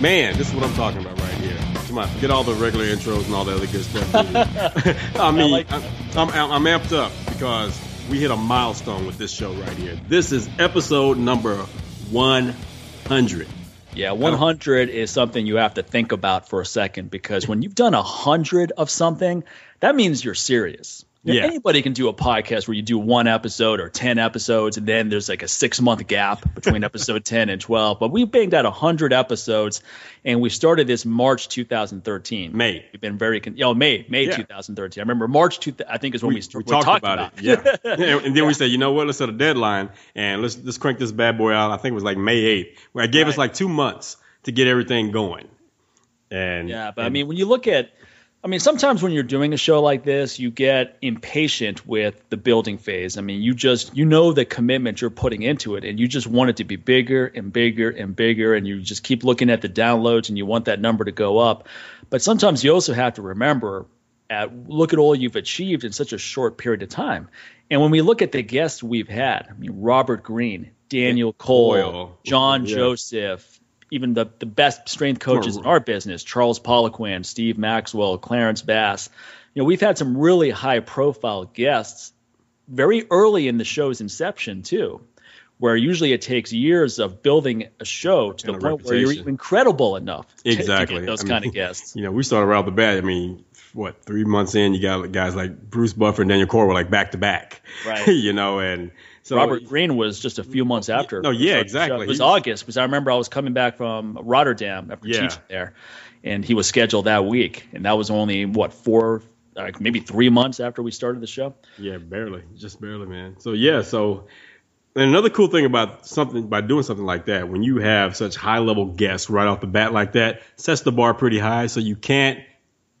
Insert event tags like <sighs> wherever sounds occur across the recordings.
Man, this is what I'm talking about right here. Come on, get all the regular intros and all the other good stuff. <laughs> I mean, I like I'm, I'm, I'm amped up because we hit a milestone with this show right here. This is episode number 100. Yeah, 100 is something you have to think about for a second because when you've done 100 of something, that means you're serious. Yeah. Anybody can do a podcast where you do one episode or 10 episodes, and then there's like a six month gap between <laughs> episode 10 and 12. But we banged out 100 episodes, and we started this March 2013. May. We've been very, con- oh, May, May yeah. 2013. I remember March, two, I think is when we, we, we talked, about, about, it. Yeah. yeah. <laughs> And then yeah. we said, you know what, let's set a deadline and let's, let's crank this bad boy out. I think it was like May 8th, where it gave right. us like two months to get everything going. And yeah, but and, I mean, when you look at, I mean, sometimes when you're doing a show like this, you get impatient with the building phase. I mean, you just you know the commitment you're putting into it, and you just want it to be bigger and bigger and bigger, and you just keep looking at the downloads, and you want that number to go up. But sometimes you also have to remember at look at all you've achieved in such a short period of time. And when we look at the guests we've had, I mean, Robert Greene, Daniel Coyle, John yeah. Joseph, even the, the best strength coaches in our business, Charles Poliquin, Steve Maxwell, Clarence Bass. You know, we've had some really high profile guests very early in the show's inception too, where usually it takes years of building a show to and the point where you're incredible enough exactly. to, to those I kind mean, <laughs> of guests. You know, we started right off the bat. I mean, what three months in, you got guys like Bruce Buffer and Daniel Coyle were like back to back, right? <laughs> you know, and so Robert Greene was just a few months after. No, yeah, exactly. It was August because I remember I was coming back from Rotterdam after yeah. teaching there, and he was scheduled that week, and that was only what four, like maybe three months after we started the show. Yeah, barely, just barely, man. So yeah, so and another cool thing about something by doing something like that, when you have such high level guests right off the bat like that, sets the bar pretty high, so you can't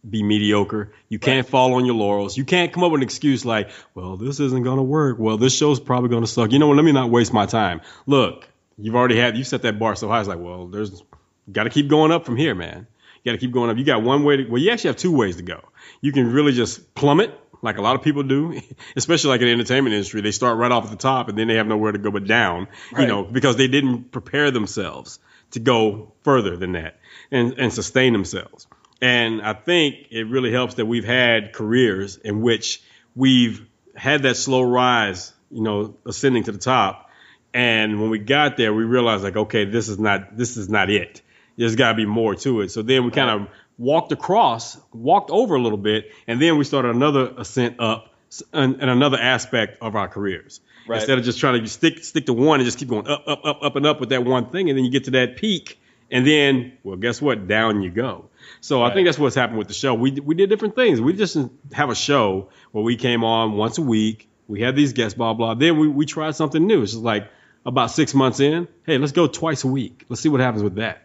be mediocre. You can't fall on your laurels. You can't come up with an excuse like, well, this isn't going to work. Well, this show's probably going to suck. You know what? Let me not waste my time. Look, you've already had, you set that bar so high. It's like, well, there's got to keep going up from here, man. You got to keep going up. You got one way to, well, you actually have two ways to go. You can really just plummet like a lot of people do, <laughs> especially like in the entertainment industry. They start right off at the top and then they have nowhere to go but down, right. you know, because they didn't prepare themselves to go further than that and, and sustain themselves. And I think it really helps that we've had careers in which we've had that slow rise, you know, ascending to the top. And when we got there, we realized like, okay, this is not this is not it. There's got to be more to it. So then we kind of walked across, walked over a little bit, and then we started another ascent up and, another aspect of our careers. Right. Instead of just trying to stick stick to one and just keep going up, up, up, up and up with that one thing, and then you get to that peak, and then well, guess what? Down you go. So right. I think that's what's happened with the show. We we did different things. We just have a show where we came on once a week. We had these guests, blah blah. Then we we tried something new. It's just like about six months in. Hey, let's go twice a week. Let's see what happens with that.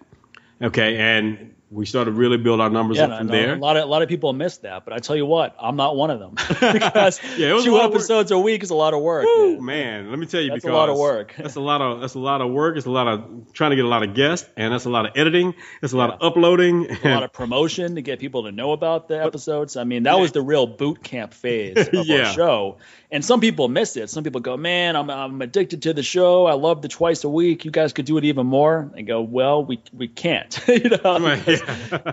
Okay, and we started to really build our numbers yeah, up from there. A lot of a lot of people missed that, but I tell you what, I'm not one of them because yeah, two episodes a week is a lot of work. Woo, man, let me tell you, that's because a lot of work. that's a lot of that's a lot of work. It's a lot of trying to get a lot of guests, and that's a lot of editing. It's a lot of uploading, a lot of promotion to get people to know about the episodes. I mean, that was the real boot camp phase of yeah. our show. And some people miss it. Some people go, "Man, I'm I'm addicted to the show. I love the twice a week. You guys could do it even more." And go, "Well, we we can't. <laughs> you know,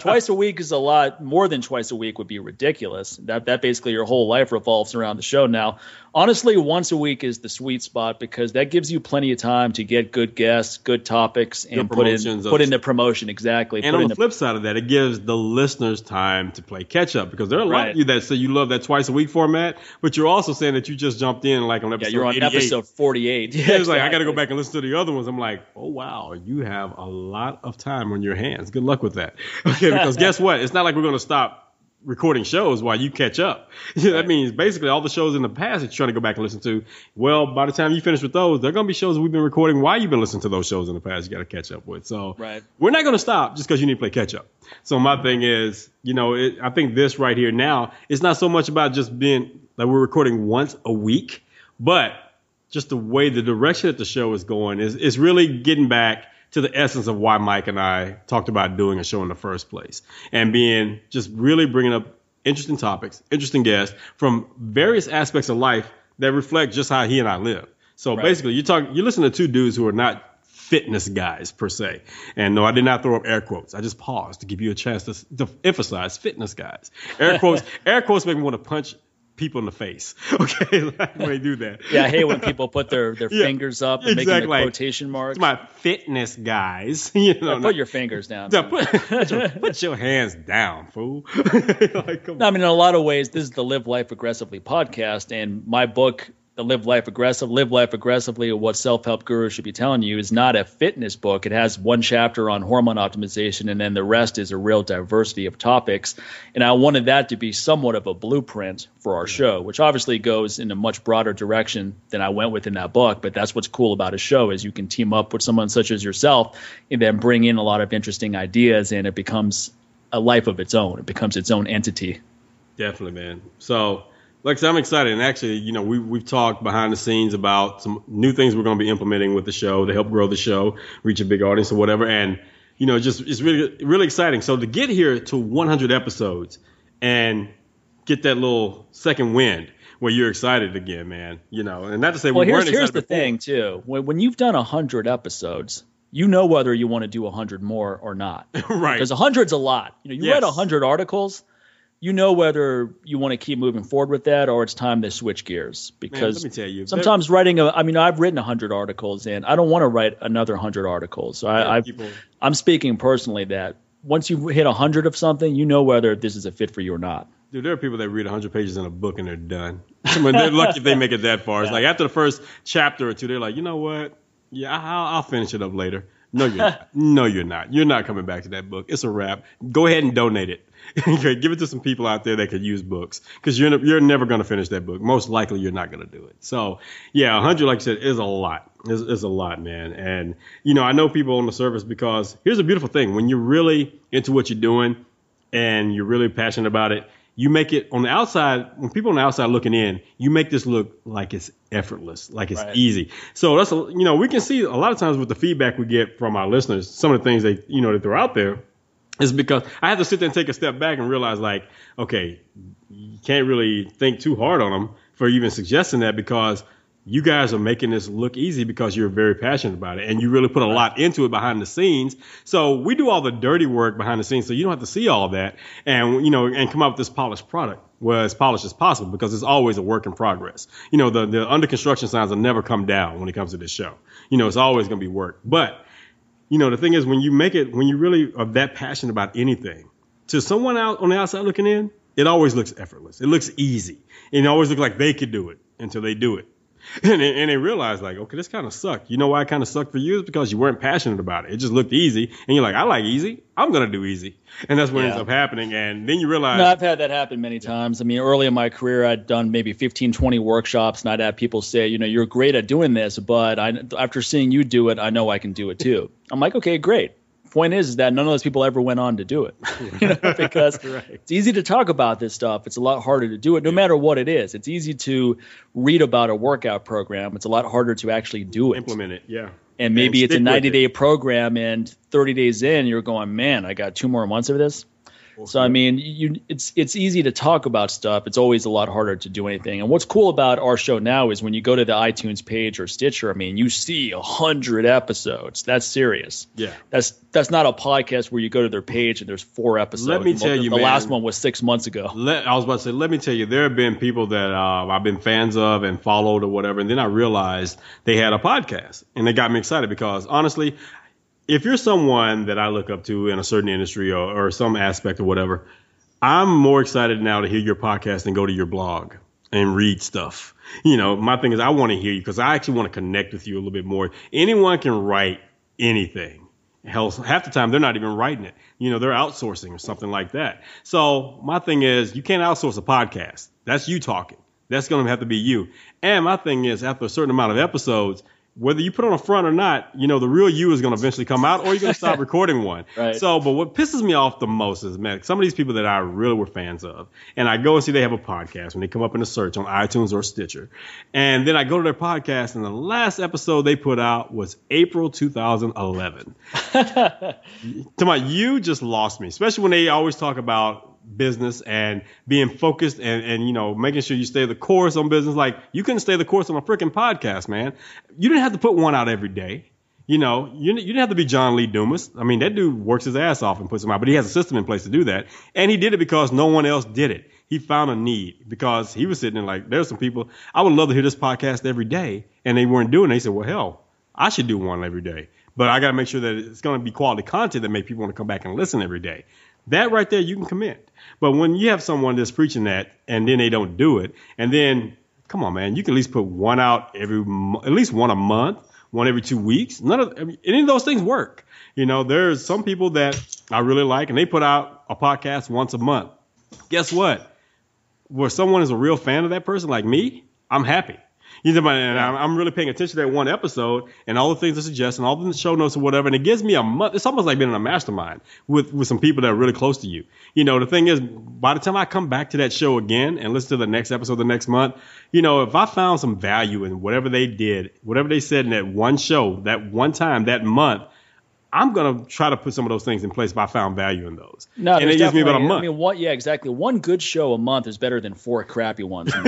twice a week is a lot. More than twice a week would be ridiculous. That that basically your whole life revolves around the show now honestly, once a week is the sweet spot because that gives you plenty of time to get good guests, good topics, and put in put in the promotion exactly. And on the, the, flip side of that, it gives the listeners time to play catch up because there are a lot right. of you that say you love that twice a week format, but you're also saying that you just jumped in like on episode. Yeah, you're on 88. episode 48. <laughs> Yeah, it's exactly. like I got to go back and listen to the other ones. I'm like, oh wow, you have a lot of time on your hands. Good luck with that. <laughs> Okay, because guess what? It's not like we're going to stop recording shows while you catch up. <laughs> That means basically all the shows in the past that you're trying to go back and listen to. Well, by the time you finish with those, they're going to be shows we've been recording while you've been listening to those shows in the past. You got to catch up with. So right. we're not going to stop just because you need to play catch up. So my thing is, you know, it, I think this right here now, it's not so much about just being like we're recording once a week, but just the way the direction that the show is going is, is really getting back to the essence of why Mike and I talked about doing a show in the first place and being just really bringing up interesting topics, interesting guests from various aspects of life that reflect just how he and I live. So right. basically, you talk, you listen to two dudes who are not fitness guys per se. And no, I did not throw up air quotes. I just paused to give you a chance to, to emphasize fitness guys. Air <laughs> quotes, air quotes make me want to punch people in the face. <laughs> Okay, <laughs> when they do that. Yeah, I hate when people put their, their <laughs> yeah, fingers up and exactly. make quotation marks. It's my fitness guys. You know, yeah, put your fingers down. Yeah, put, put, your, put, your, hands down, fool. like, no, I mean, in a lot of ways, this is the Live Life Aggressively podcast, and my book the Live Life Aggressive, Live Life Aggressively, or what self help gurus should be telling you is not a fitness book. It has one chapter on hormone optimization, and then the rest is a real diversity of topics. And I wanted that to be somewhat of a blueprint for our show, which obviously goes in a much broader direction than I went with in that book. But that's what's cool about a show is you can team up with someone such as yourself and then bring in a lot of interesting ideas, and it becomes a life of its own. It becomes its own entity. Definitely, man. So like I said, I'm excited. And actually, you know, we, we've talked behind the scenes about some new things we're going to be implementing with the show to help grow the show, reach a big audience or whatever. And, you know, just it's really, really exciting. So to get here to 100 episodes and get that little second wind where you're excited again, man, you know, and not to say well, we here's, weren't here's the before. thing too. When, when you've done 100 episodes, you know whether you want to do 100 more or not. <laughs> right. Because 100's a lot. You know, you yes. read 100 articles you know whether you want to keep moving forward with that or it's time to switch gears because Man, let me tell you, sometimes writing a I mean I've written 100 articles and I don't want to write another 100 articles. So I, I I'm speaking personally that once you hit 100 of something, you know whether this is a fit for you or not. Dude, there are people that read 100 pages in a book and they're done. I mean, they're lucky if they make it that far. <laughs> Yeah. It's like after the first chapter or two, they're like, you know what? Yeah, I'll, I'll finish it up later. No, you're <laughs> not. No, you're not. You're not coming back to that book. It's a wrap. Go ahead and donate it. Give it to some people out there that could use books because you're you're never going to finish that book. Most likely, you're not going to do it. So, yeah, 100, like I said, is a lot. Is is a lot, man. And you know, I know people on the service because here's a beautiful thing: when you're really into what you're doing and you're really passionate about it, you make it on the outside. When people on the outside looking in, you make this look like it's effortless, like it's right. easy. So that's a, you know, we can see a lot of times with the feedback we get from our listeners, some of the things they you know that they're out there <laughs> is because I have to sit there and take a step back and realize like, okay, you can't really think too hard on them for even suggesting that because you guys are making this look easy because you're very passionate about it and you really put a lot into it behind the scenes. So we do all the dirty work behind the scenes so you don't have to see all that and you know and come up with this polished product well as polished as possible because it's always a work in progress. You know, the the under construction signs will never come down when it comes to this show. You know, it's always going to be work. But you know, the thing is when you make it, when you really are that passionate about anything, to someone out on the outside looking in, it always looks effortless. It looks easy. And it always looks like they could do it until they do it. <laughs> and, they, and they realized like, okay, this kind of sucked. You know why it kind of sucked for you? Is because you weren't passionate about it. It just looked easy, and you're like, I like easy. I'm gonna do easy, and that's what yeah. ends up happening. And then you realize. No, I've had that happen many times. I mean, early in my career, I'd done maybe 15, 20 workshops, and I'd have people say, you know, you're great at doing this, but I, after seeing you do it, I know I can do it too. I'm like, okay, great point is, is that none of those people ever went on to do it. <laughs> you know, <laughs> because right. it's easy to talk about this stuff. It's a lot harder to do it, no yeah. matter what it is. It's easy to read about a workout program. It's a lot harder to actually do it. Implement it, yeah. And maybe and it's a 90 day program, and 30 days in, you're going, man, I got two more months of this. So I mean, you it's it's easy to talk about stuff. It's always a lot harder to do anything. And what's cool about our show now is when you go to the iTunes page or Stitcher, I mean, you see a hundred episodes. That's serious. Yeah. That's that's not a podcast where you go to their page and there's four episodes. Let me tell the, you, the man, last one was six months ago. Let, I was about to say, let me tell you, there have been people that uh, I've been fans of and followed or whatever, and then I realized they had a podcast, and they got me excited because honestly, if you're someone that I look up to in a certain industry or, or some aspect or whatever, I'm more excited now to hear your podcast and go to your blog and read stuff. You know, my thing is I want to hear you because I actually want to connect with you a little bit more. Anyone can write anything. Hell, half the time they're not even writing it. You know, they're outsourcing or something like that. So my thing is you can't outsource a podcast. That's you talking. That's going to have to be you. And my thing is after a certain amount of episodes, whether you put on a front or not, you know, the real you is going to eventually come out or you're going to stop <laughs> recording one. Right. So, but what pisses me off the most is, man, some of these people that I really were fans of, and I go and see they have a podcast when they come up in the search on iTunes or Stitcher. And then I go to their podcast and the last episode they put out was April 2011. <laughs> to my, you just lost me, especially when they always talk about business and being focused and, and you know making sure you stay the course on business. Like you couldn't stay the course on a freaking podcast, man. You didn't have to put one out every day. You know, you, you didn't have to be John Lee Dumas. I mean, that dude works his ass off and puts them out, but he has a system in place to do that. And he did it because no one else did it. He found a need because he was sitting there like, there's some people, I would love to hear this podcast every day. And they weren't doing it. He said, well, hell, I should do one every day. But I got to make sure that it's going to be quality content that make people want to come back and listen every day. That right there, you can commend. But when you have someone that's preaching that and then they don't do it, and then come on, man, you can at least put one out every, at least one a month one every two weeks. None of any of those things work. You know, there's some people that I really like, and they put out a podcast once a month. Guess what? Where someone is a real fan of that person, like me, I'm happy. You know, and I'm really paying attention to that one episode and all the things I suggest and all the show notes or whatever. And it gives me a month. It's almost like being in a mastermind with, with some people that are really close to you. You know, the thing is, by the time I come back to that show again and listen to the next episode the next month, you know, if I found some value in whatever they did, whatever they said in that one show, that one time, that month, I'm gonna try to put some of those things in place if I found value in those. No, and it gives me about a month. I mean, what? Yeah, exactly. One good show a month is better than four crappy ones, <laughs>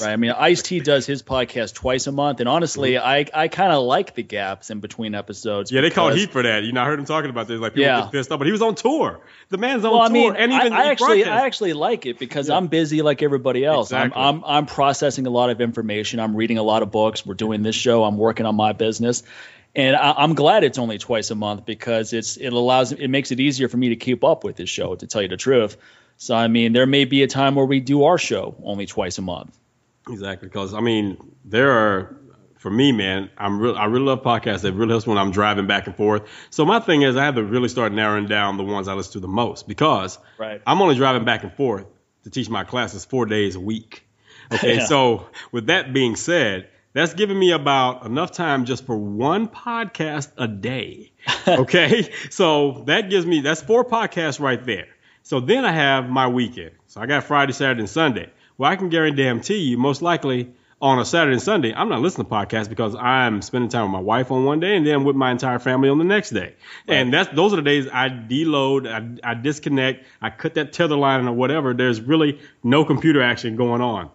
right? I mean, Ice T does his podcast twice a month, and honestly, mm-hmm. I I kind of like the gaps in between episodes. Yeah, they call heat for that. You know, I heard him talking about this. Like people yeah. get pissed off, but he was on tour. The man's on well, tour, I mean, and even I, I actually I actually like it because yeah. I'm busy like everybody else. Exactly. I'm, I'm I'm processing a lot of information. I'm reading a lot of books. We're doing this show. I'm working on my business and I, am glad it's only twice a month because it's it allows it makes it easier for me to keep up with this show. To tell you the truth, so I mean, there may be a time where we do our show only twice a month. Exactly, because I mean, there are for me, man, I'm real. I really love podcasts. It really helps when I'm driving back and forth. So my thing is, I have to really start narrowing down the ones I listen to the most because right. I'm only driving back and forth to teach my classes four days a week. <laughs> Okay, yeah. so with that being said, that's giving me about enough time just for one podcast a day. <laughs> Okay. so that gives me, that's four podcasts right there. So then I have my weekend. So I got Friday, Saturday, and Sunday. Well, I can guarantee you, most likely on a Saturday and Sunday, I'm not listening to podcasts because I'm spending time with my wife on one day and then with my entire family on the next day. Right. And that's those are the days I deload, I, I disconnect, I cut that tether line or whatever. There's really no computer action going on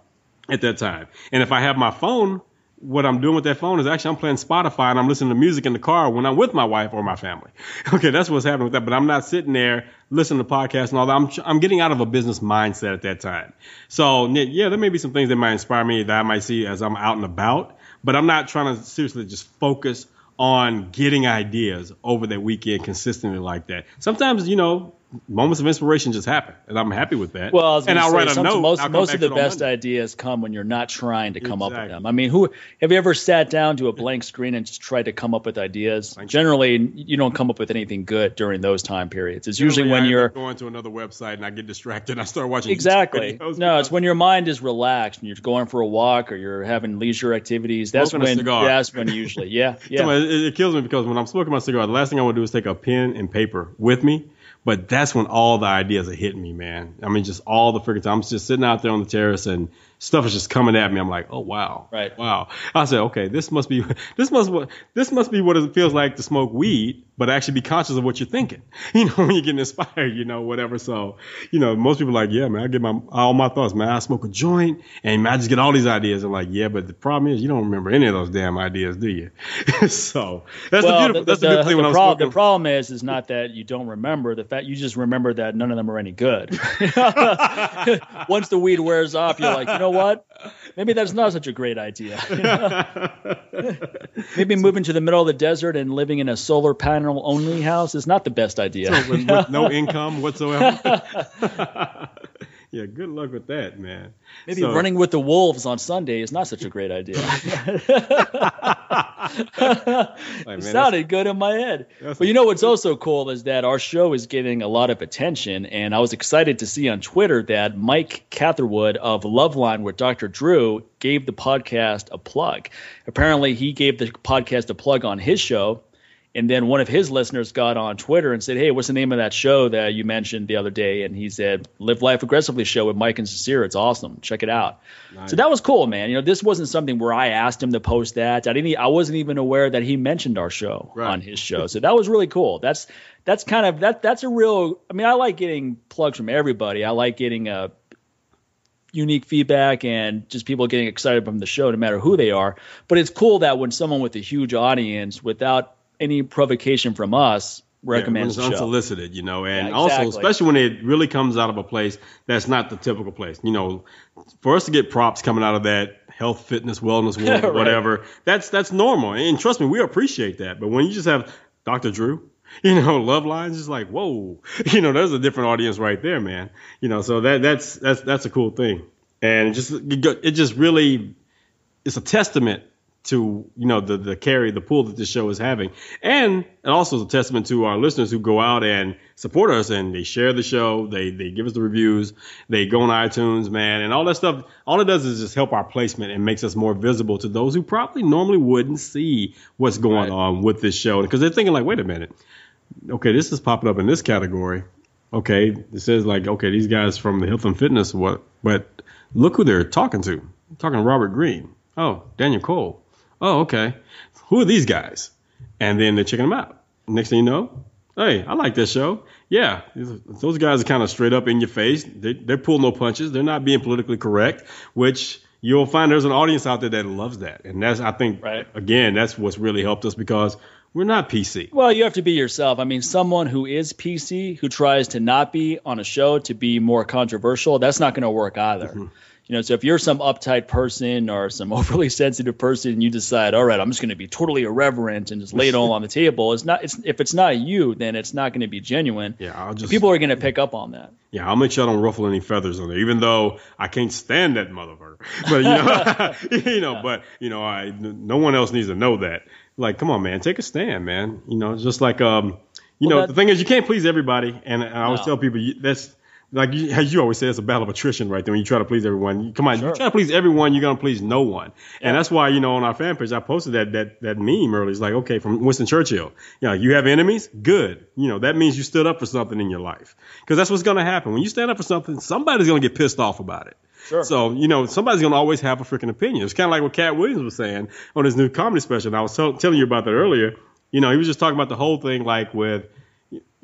at that time. And if I have my phone what I'm doing with that phone is actually I'm playing Spotify and I'm listening to music in the car when I'm with my wife or my family. <laughs> Okay, that's what's happening with that. But I'm not sitting there listening to podcasts and all that. I'm I'm getting out of a business mindset at that time. So yeah, there may be some things that might inspire me that I might see as I'm out and about. But I'm not trying to seriously just focus on getting ideas over that weekend consistently like that. Sometimes, you know, moments of inspiration just happen, and I'm happy with that. Well, and I'll say, write a note. Most, most of the best ideas come when you're not trying to come exactly. up with them. I mean, who have you ever sat down to a blank screen and just tried to come up with ideas? Generally, you don't come up with anything good during those time periods. It's Generally, usually when you're going to another website and I get distracted I start watching. Exactly. No, it's when your mind is relaxed and you're going for a walk or you're having leisure activities. That's Smoking when. That's when usually, yeah, <laughs> yeah. it, it kills me because when I'm smoking my cigar, the last thing I want to do is take a pen and paper with me but that's when all the ideas are hitting me, man. I mean, just all the freaking time. I'm just sitting out there on the terrace and stuff is just coming at me. I'm like, oh wow, right, wow. I said, okay, this must be <laughs> this must be this must be what it feels like to smoke weed, but actually be conscious of what you're thinking. <laughs> You know, when you're getting inspired, you know, whatever. So, you know, most people are like, yeah, man, I get my all my thoughts, man. I smoke a joint and I just get all these ideas. I'm like, yeah, but the problem is you don't remember any of those damn ideas, do you? <laughs> so that's well, the beautiful. The, that's the, the thing when I'm smoking. The problem is, is not that you don't remember the fact you just remember that none of them are any good. <laughs> Once the weed wears off, you're like, you know what? Maybe that's not such a great idea. <laughs> You know? Maybe moving to the middle of the desert and living in a solar panel only house is not the best idea. So with, with no <laughs> income whatsoever. <laughs> yeah, good luck with that, man. Maybe so, running with the wolves on Sunday is not such a great idea. <laughs> <laughs> like, sounded good in my head. But you know what's also cool is that our show is getting a lot of attention, and I was excited to see on Twitter that Mike Catherwood of Loveline with Dr. Drew gave the podcast a plug. Apparently, he gave the podcast a plug on his show and then one of his listeners got on Twitter and said, Hey, what's the name of that show that you mentioned the other day? And he said, Live Life Aggressively show with Mike and Sincere. It's awesome. Check it out. Nice. So that was cool, man. You know, this wasn't something where I asked him to post that. I didn't I wasn't even aware that he mentioned our show right. on his show. So that was really cool. That's that's kind of that that's a real I mean, I like getting plugs from everybody. I like getting a unique feedback and just people getting excited from the show no matter who they are. But it's cool that when someone with a huge audience without any provocation from us, recommend yeah, unsolicited, you know, and Yeah, also especially when it really comes out of a place that's not the typical place. You know, for us to get props coming out of that health, fitness, wellness <laughs> world, Right. whatever, that's that's normal. And trust me, we appreciate that. But when you just have Dr. Drew, <laughs> you know, love lines, it's like, whoa, <laughs> you know, there's a different audience right there, man. You know, so that that's that's that's a cool thing, and just it just really it's a testament to you know the the carry the pull that this show is having. And it also is a testament to our listeners who go out and support us and they share the show they they give us the reviews they go on itunes man and all that stuff. All it does is just help our placement and makes us more visible to those who probably normally wouldn't see what's going Right. on with this show. Because they're thinking like wait a minute. Okay this is popping up in this category. Okay it says like okay these guys from the health and fitness what but look who they're talking to. Talking to robert greene oh daniel coyle oh okay who are these guys and then they're checking them out next thing you know hey i like this show yeah those guys are kind of straight up in your face they, they're pulling no punches they're not being politically correct which you'll find there's an audience out there that loves that and that's i think Right. again that's what's really helped us because we're not pc Well, you have to be yourself. I mean, someone who is PC, who tries to not be on a show to be more controversial, that's not going to work either. Mm-hmm. You know, so if you're some uptight person or some <laughs> overly sensitive person, and you decide, all right, I'm just going to be totally irreverent and just lay it all on the table. It's not. It's if it's not you, then it's not going to be genuine. yeah i'll just People are going to pick up on that. Yeah, I'll make sure I don't ruffle any feathers on there, even though I can't stand that motherfucker. <laughs> But you know, <laughs> you know, but you know, I no one else needs to know that. Like, come on, man, take a stand, man. You know, just like um, you Well, know, that- the thing is, you can't please everybody, and I always No. tell people that's. Like you, as you always say, it's a battle of attrition right there. When you try to please everyone, you, come on, Sure. you try to please everyone, you're gonna please no one. Yeah. And that's why you know on our fan page, I posted that that that meme earlier. It's like, okay, from Winston Churchill, you know, you have enemies, good. You know, that means you stood up for something in your life, because that's what's gonna happen when you stand up for something. Somebody's gonna get pissed off about it. Sure. So you know, somebody's gonna always have a freaking opinion. It's kind of like what Katt Williams was saying on his new comedy special. And I was tell- telling you about that earlier. You know, he was just talking about the whole thing, like with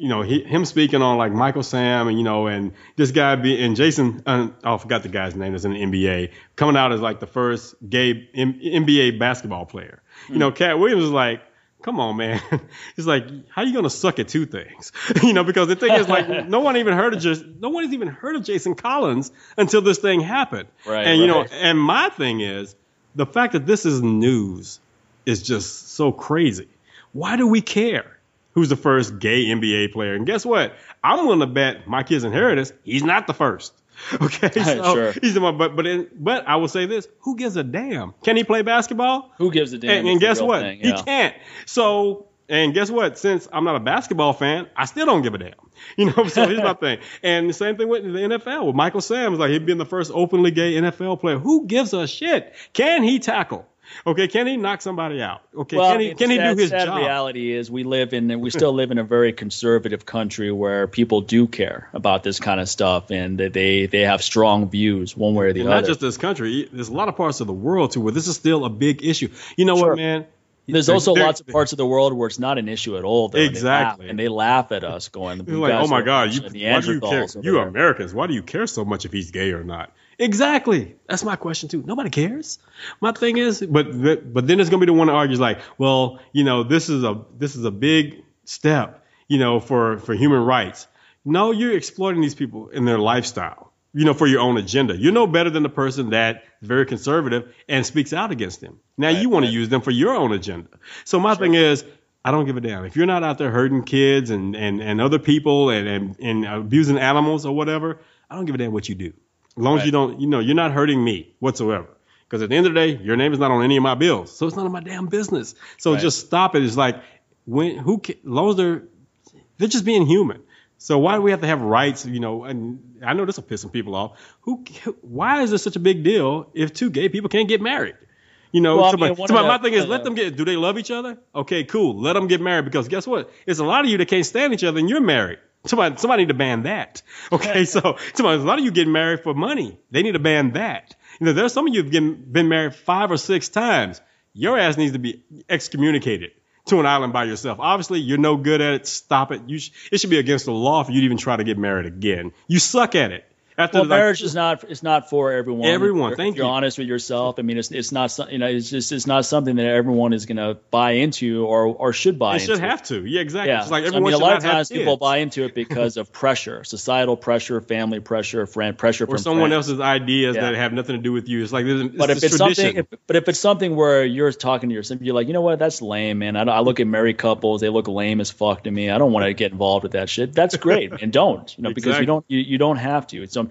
you know, he, him speaking on like Michael Sam and, you know, and this guy be, and Jason, uh, oh, I forgot the guy's name that's in the NBA, coming out as like the first gay M- NBA basketball player. You know, Katt Williams was like, come on, man. <laughs> It's like, how you going to suck at two things? <laughs> you know, because the thing is like, <laughs> no one even heard of just, no one has even heard of Jason Collins until this thing happened. Right, And, you know, and my thing is the fact that this is news is just so crazy. Why do we care? Who's the first gay NBA player? And guess what? I'm willing to bet my kid's inheritance. He's not the first. <laughs> Okay, so Sure. he's the one. But but in, but I will say this: Who gives a damn? Can he play basketball? Who gives a damn? and, and guess what? thing, He can't. So and guess what? Since I'm not a basketball fan, I still don't give a damn. <laughs> You know, so here's my thing. <laughs> And the same thing with the NFL with Michael Sam's, like he'd been the first openly gay NFL player. Who gives a shit? Can he tackle? Okay, can he knock somebody out? Okay, Well, can he can he do his sad job? reality is we live in we still live in a very conservative country where people do care about this kind of stuff and they they have strong views one way or the And other. not just this country. There's a lot of parts of the world too where this is still a big issue. You know Sure. what, man? There's also lots of parts of the world where it's not an issue at all. Though, and they Exactly. laugh- and they laugh at us going. "You like, oh my God, you, why do you care? You there." Americans, why do you care so much if he's gay or not? Exactly. That's my question too. Nobody cares. My thing is, but but then it's gonna be the one that argues like, well, you know, this is a this is a big step, you know, for for human rights. No, you're exploiting these people in their lifestyle, you know, for your own agenda. You're no better than the person that is very conservative and speaks out against them. Now you want to use them for your own agenda. So my thing is, I don't give a damn. If you're not out there hurting kids and, and, and other people and, and, and abusing animals or whatever, I don't give a damn what you do. As long as you don't, you know, you're not hurting me whatsoever. Because at the end of the day, your name is not on any of my bills. So it's none of my damn business. So Right. just stop it. It's like, when, who, ca- as long as they're, they're just being human. So why do we have to have rights? You know, and I know this will piss some people off. Who? Why is this such a big deal if two gay people can't get married? You know, Well, I somebody, mean, somebody- my the- thing is, let them get. Do they love each other? Okay, cool. Let them get married because guess what? It's a lot of you that can't stand each other, and you're married. Somebody, somebody need to ban that. Okay, so <laughs> somebody, a lot of you getting married for money. They need to ban that. You know, there's some of you have been, been married five or six times. Your ass needs to be excommunicated to an island by yourself. Obviously, you're no good at it. Stop it. You sh- it should be against the law for you to even try to get married again. You suck at it. After well, like, marriage is not it's not for everyone. Everyone, If thank you're you. honest with yourself. I mean, it's it's not you know it's just it's not something that everyone is going to buy into or or should buy They into. should have to. Yeah, exactly. Yeah, It's like So, I mean, a lot of times people buy into it because of pressure, <laughs> societal pressure, family pressure, friend pressure or from someone friends. else's ideas Yeah. that have nothing to do with you. It's like it's, But if it's tradition. something, if, but if it's something where you're talking to yourself, you're like, you know what, that's lame, man. I, I look at married couples; they look lame as fuck to me. I don't want to get involved with that shit. That's great, and don't, you know, because you don't, you, you don't have to. It's um,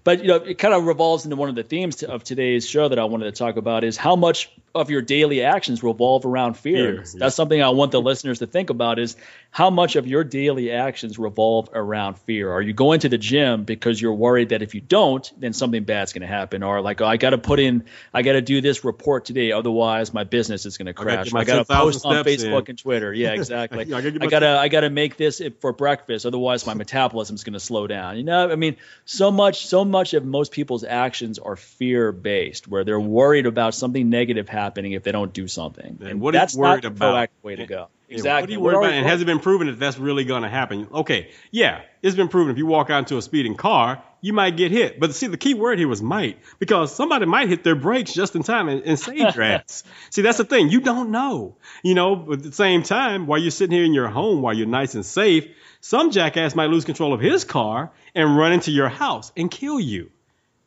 but you know, it kind of revolves into one of the themes to, of today's show that I wanted to talk about is how much of your daily actions revolve around fear. Fear, That's yeah. something I want the listeners to think about: is how much of your daily actions revolve around fear. Are you going to the gym because you're worried that if you don't, then something bad's going to happen, or like, oh, I got to put in, I got to do this report today, otherwise my business is going to crash. I got to post on Facebook in. and Twitter. Yeah, <laughs> exactly. I gotta I gotta, I gotta make this for breakfast, otherwise my metabolism is going to slow down. You know, I mean, so much, so much of most people's actions are fear based, where they're worried about something negative happening if they don't do something, And what are you that's worried not the about? proactive way to go. Yeah, Exactly. What are you worried about? And has it been proven that that's really going to happen? Okay, yeah, it's been proven. If you walk out into a speeding car, you might get hit. But see, the key word here was might, because somebody might hit their brakes just in time and, and save your ass. See, that's the thing. You don't know. You know, but at the same time, while you're sitting here in your home, while you're nice and safe, some jackass might lose control of his car and run into your house and kill you.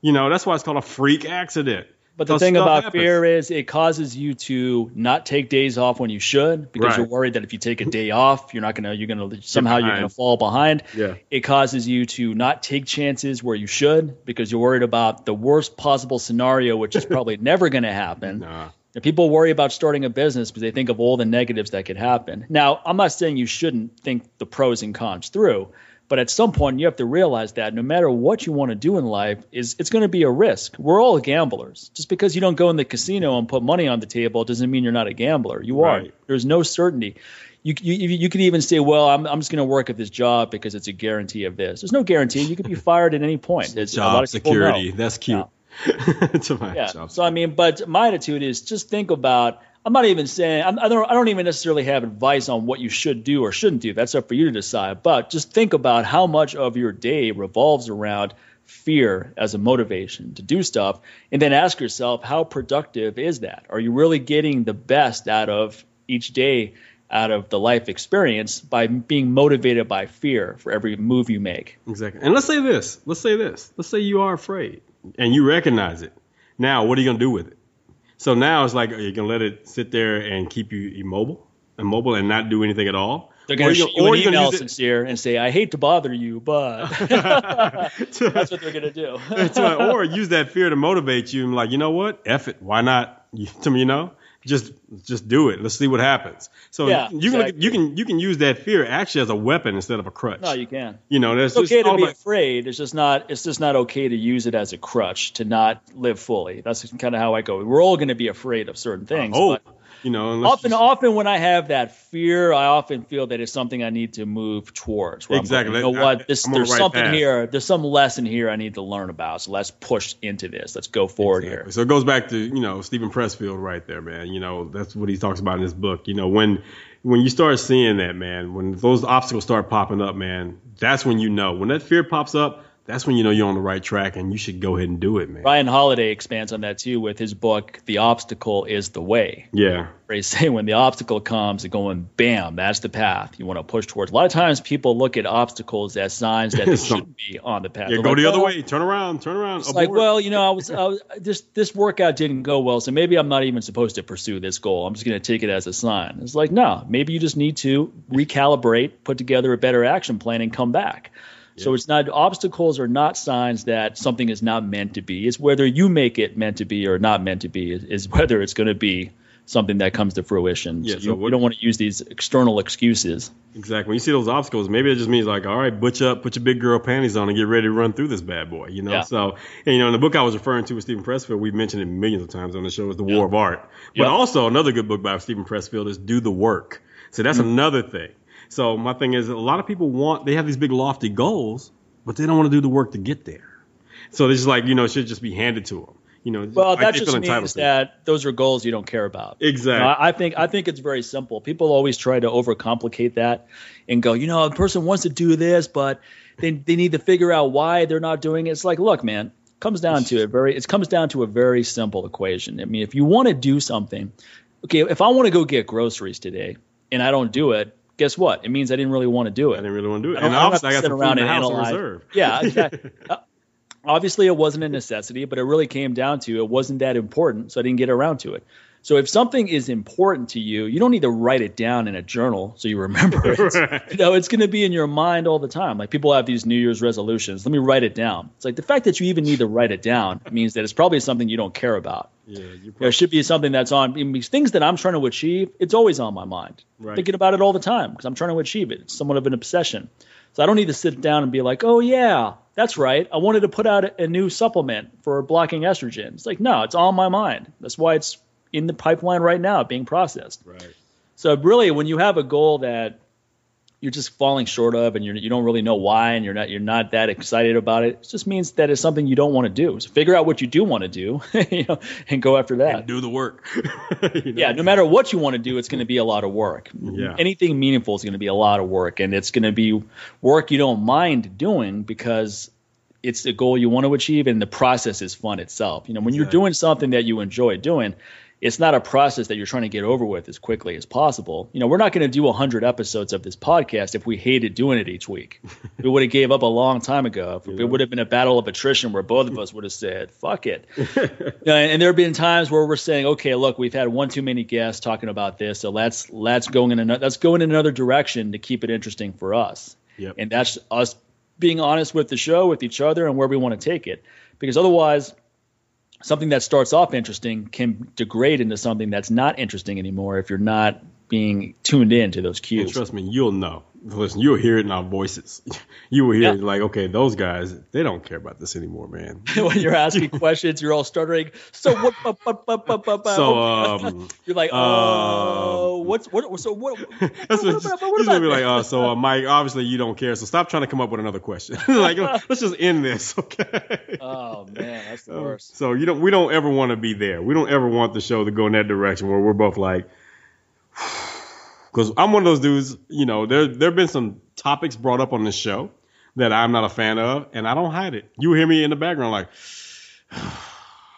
You know, that's why it's called a freak accident. But the thing about happens. fear is it causes you to not take days off when you should because Right. you're worried that if you take a day off, you're not gonna you're gonna somehow you're gonna fall behind. Yeah. It causes you to not take chances where you should because you're worried about the worst possible scenario, which is probably <laughs> never gonna happen. Nah. And people worry about starting a business because they think of all the negatives that could happen. Now, I'm not saying you shouldn't think the pros and cons through, but at some point you have to realize that no matter what you want to do in life, is it's going to be a risk. We're all gamblers. Just because you don't go in the casino and put money on the table doesn't mean you're not a gambler. You are. There's no certainty. You, you, you could even say, well, I'm, I'm just going to work at this job because it's a guarantee of this. There's no guarantee. You could be <laughs> fired at any point. It's, a lot Job of people know. security. That's cute. <laughs> Yeah. job So I mean, but my attitude is just think about. I'm not even saying I'm, I don't. I don't even necessarily have advice on what you should do or shouldn't do. That's up for you to decide. But just think about how much of your day revolves around fear as a motivation to do stuff, and then ask yourself, how productive is that? Are you really getting the best out of each day? Out of the life experience by being motivated by fear for every move you make. Exactly. And let's say this. Let's say this. Let's say you are afraid and you recognize it. Now, what are you going to do with it? So now it's like, you to let it sit there and keep you immobile, immobile and not do anything at all? They're going Or to shoot you an email sincere and say, "I hate to bother you, but." <laughs> <laughs> That's what they're going <laughs> to do. or use that fear to motivate you and like, you know what? F it. Why not? You, to me, you know, just just do it. Let's see what happens. So Yeah, you can exactly. you can you can use that fear actually as a weapon instead of a crutch. no, you can. you know, that's It's okay to be about- afraid. It's just not. It's just not okay to use it as a crutch to not live fully. That's kind of how I go. We're all going to be afraid of certain things. hope. but You know, often, you- often when I have that fear, I often feel that it's something I need to move towards. Exactly. going, you know what? This I'm on the there's right something path. here. There's some lesson here I need to learn about. So let's push into this. Let's go forward Exactly. here. So it goes back to you know Steven Pressfield right there, man. You know that's what he talks about in his book. You know when when you start seeing that, man, when those obstacles start popping up, man, that's when you know. When that fear pops up, that's when you know you're on the right track and you should go ahead and do it, man. Ryan Holiday expands on that too with his book, The Obstacle is the Way. Yeah. Where he's saying when the obstacle comes, they're going, bam, that's the path you want to push towards. A lot of times people look at obstacles as signs that they <laughs> shouldn't be on the path. Yeah. They're Go like, the other "Well, way. Turn around. Turn around. It's like, well, you know, I was, I was this this workout didn't go well, so maybe I'm not even supposed to pursue this goal. I'm just going to take it as a sign. It's like, no, maybe you just need to recalibrate, put together a better action plan, and come back. So it's not obstacles are not signs that something is not meant to be. It's whether you make it meant to be or not meant to be. Is, is whether it's going to be something that comes to fruition. Yeah, so so you, what- you don't want to use these external excuses. Exactly. When you see those obstacles, maybe it just means like, all right, butch up, put your big girl panties on, and get ready to run through this bad boy. You know. Yeah. So, and, you know, in the book I was referring to with Steven Pressfield, we've mentioned it millions of times on the show, is The War of Art. But Yeah. also another good book by Steven Pressfield is Do the Work. So that's Mm-hmm. another thing. So my thing is, a lot of people want, they have these big lofty goals, but they don't want to do the work to get there. So it's just like, you know, it should just be handed to them. You know, Well, that just means that those are goals you don't care about. Exactly. You know, I think I think it's very simple. People always try to overcomplicate that and go, you know, a person wants to do this, but they they need to figure out why they're not doing it. It's like, look, man, comes down to it very it comes down to a very simple equation. I mean, if you want to do something, okay, if I want to go get groceries today and I don't do it, guess what? It means I didn't really want to do it. I didn't really want to do it. I And obviously, I to got sit around and house on analyze. reserve. <laughs> Yeah, <laughs> exactly. Uh, Obviously, it wasn't a necessity, but it really came down to it wasn't that important, so I didn't get around to it. So if something is important to you, you don't need to write it down in a journal so you remember it. Right. <laughs> You know, it's going to be in your mind all the time. Like people have these New Year's resolutions. Let me write it down. It's like the fact that you even need to write it down <laughs> means that it's probably something you don't care about. Yeah, you You probably, it should be something that's on mean, things that I'm trying to achieve. It's always on my mind. Right. Thinking about it all the time because I'm trying to achieve it. It's somewhat of an obsession. So I don't need to sit down and be like, oh yeah, that's right. I wanted to put out a new supplement for blocking estrogen. It's like no, it's on my mind. That's why it's in the pipeline right now, being processed. right. So really, when you have a goal that you're just falling short of, and you're, you don't really know why, and you're not you're not that excited about it, it just means that it's something you don't want to do. So figure out what you do want to do, <laughs> you know, and go after that. Do the work. <laughs> You know? Yeah, no matter what you want to do, it's going to be a lot of work. Yeah. Anything meaningful is going to be a lot of work, and it's going to be work you don't mind doing because it's a goal you want to achieve, and the process is fun itself. You know, when you're doing something that you enjoy doing, it's not a process that you're trying to get over with as quickly as possible. You know, we're not going to do 100 episodes of this podcast if we hated doing it each week. <laughs> we would have gave up a long time ago. If It would have been a battle of attrition where both of us would have said, "Fuck it." <laughs> Yeah, and there have been times where we're saying, okay, look, we've had one too many guests talking about this, so let's let's go in another let's go in another direction to keep it interesting for us. Yep. And that's us being honest with the show, with each other, and where we want to take it. Because otherwise, something that starts off interesting can degrade into something that's not interesting anymore if you're not being tuned in to those cues. trust me, you'll know. Listen, you'll hear it in our voices. <laughs> You will hear Yeah. it like, okay, those guys, they don't care about this anymore, man. <laughs> when you're asking <laughs> questions, you're all stuttering. So what? bu- bu- bu- So, um, you're like, oh, what's what? So what? That's what, what, about- what he's gonna be like, uh, so uh, Mike, obviously you don't care, so stop trying to come up with another question. like, let's just end this, okay? Oh man, that's the worst. So you don't, we don't ever want to be there. We don't ever want the show to go in that direction where we're both like, <sighs> <sighs> <sighs> because I'm one of those dudes. You know, there there have been some topics brought up on this show that I'm not a fan of, and I don't hide it. You hear me in the background like. <sighs>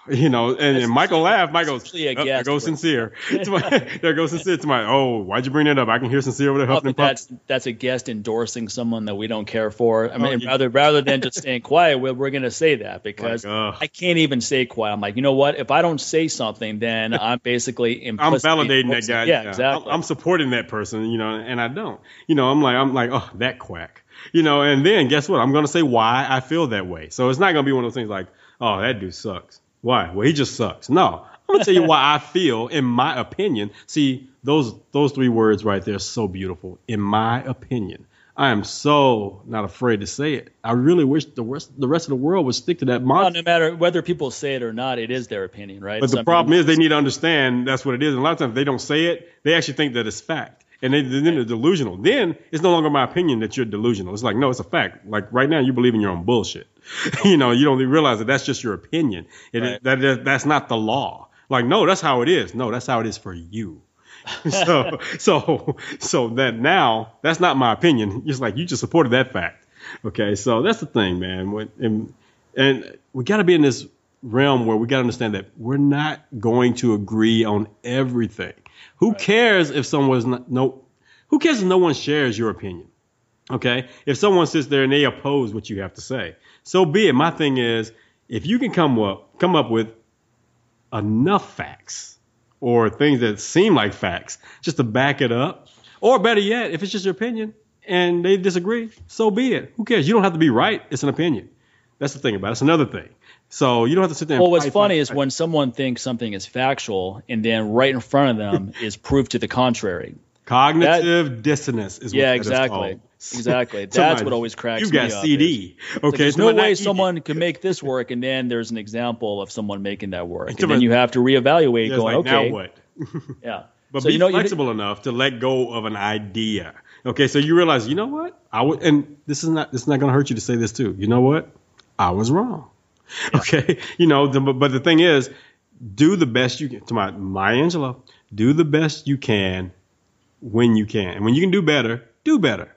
<laughs> You know, and, and Michael laughed. Michael goes, usually a "Oh, there goes sincere. Uh, <laughs> my, there goes sincere. To my, oh, why'd you bring that up? I can hear sincere over there Oh, huffing but and puffing. that's that's a guest endorsing someone that we don't care for. I oh, mean, Oh, you- rather rather than just staying <laughs> quiet, we're, we're going to say that because Like, ugh. I can't even say quiet. I'm like, you know what? If I don't say something, then I'm basically I'm validating that guy. Yeah, I'm- exactly. I'm, supporting that person, you know, and I don't. You know, I'm like, I'm like, oh, that quack. You know, and then guess what? I'm going to say why I feel that way. So it's not going to be one of those things like, oh, that dude sucks. Why? Well, he just sucks. No, I'm going to tell you why I feel, in my opinion. See, those those three words right there are so beautiful. In my opinion. I am so not afraid to say it. I really wish the rest the rest of the world would stick to that well, no matter whether people say it or not, it is their opinion, right? But the problem is they need to understand that's what it is. And a lot of times they don't say it. They actually think that it's fact. And they, then they're delusional. Then it's no longer my opinion that you're delusional. It's like, no, it's a fact. Like right now you believe in your own bullshit. <laughs> you know, you don't realize that that's just your opinion. It, Right. that, that, that's not the law. Like, no, that's how it is. No, that's how it is for you. <laughs> so, so, so that now that's not my opinion. <laughs> It's like you just supported that fact. Okay. So that's the thing, man. And, and we got to be in this realm where we got to understand that we're not going to agree on everything. Who cares if someone's not, no, who cares if no one shares your opinion? Okay. If someone sits there and they oppose what you have to say, so be it. My thing is, if you can come up, come up with enough facts or things that seem like facts just to back it up, or better yet, if it's just your opinion and they disagree, so be it. Who cares? You don't have to be right. It's an opinion. That's the thing about it. It's another thing. So you don't have to sit there. And Well, what's funny is when someone thinks something is factual, and then right in front of them <laughs> is proof to the contrary. cognitive dissonance is Yeah, that exactly. Exactly. <laughs> That's what always cracks You've me got CD. Like, Okay, there's no way someone can make this work, and then there's an example of someone making that work, and then you have to reevaluate, going, like, okay, now what? <laughs> yeah. But so be you know, you- flexible enough to let go of an idea. Okay, so you realize, you know what? I would, and this is not this is not going to hurt you to say this too. You know what? I was wrong. Okay, <laughs> you know, the, but the thing is, do the best you can. To my Maya Angelou, do the best you can when you can, and when you can do better, do better.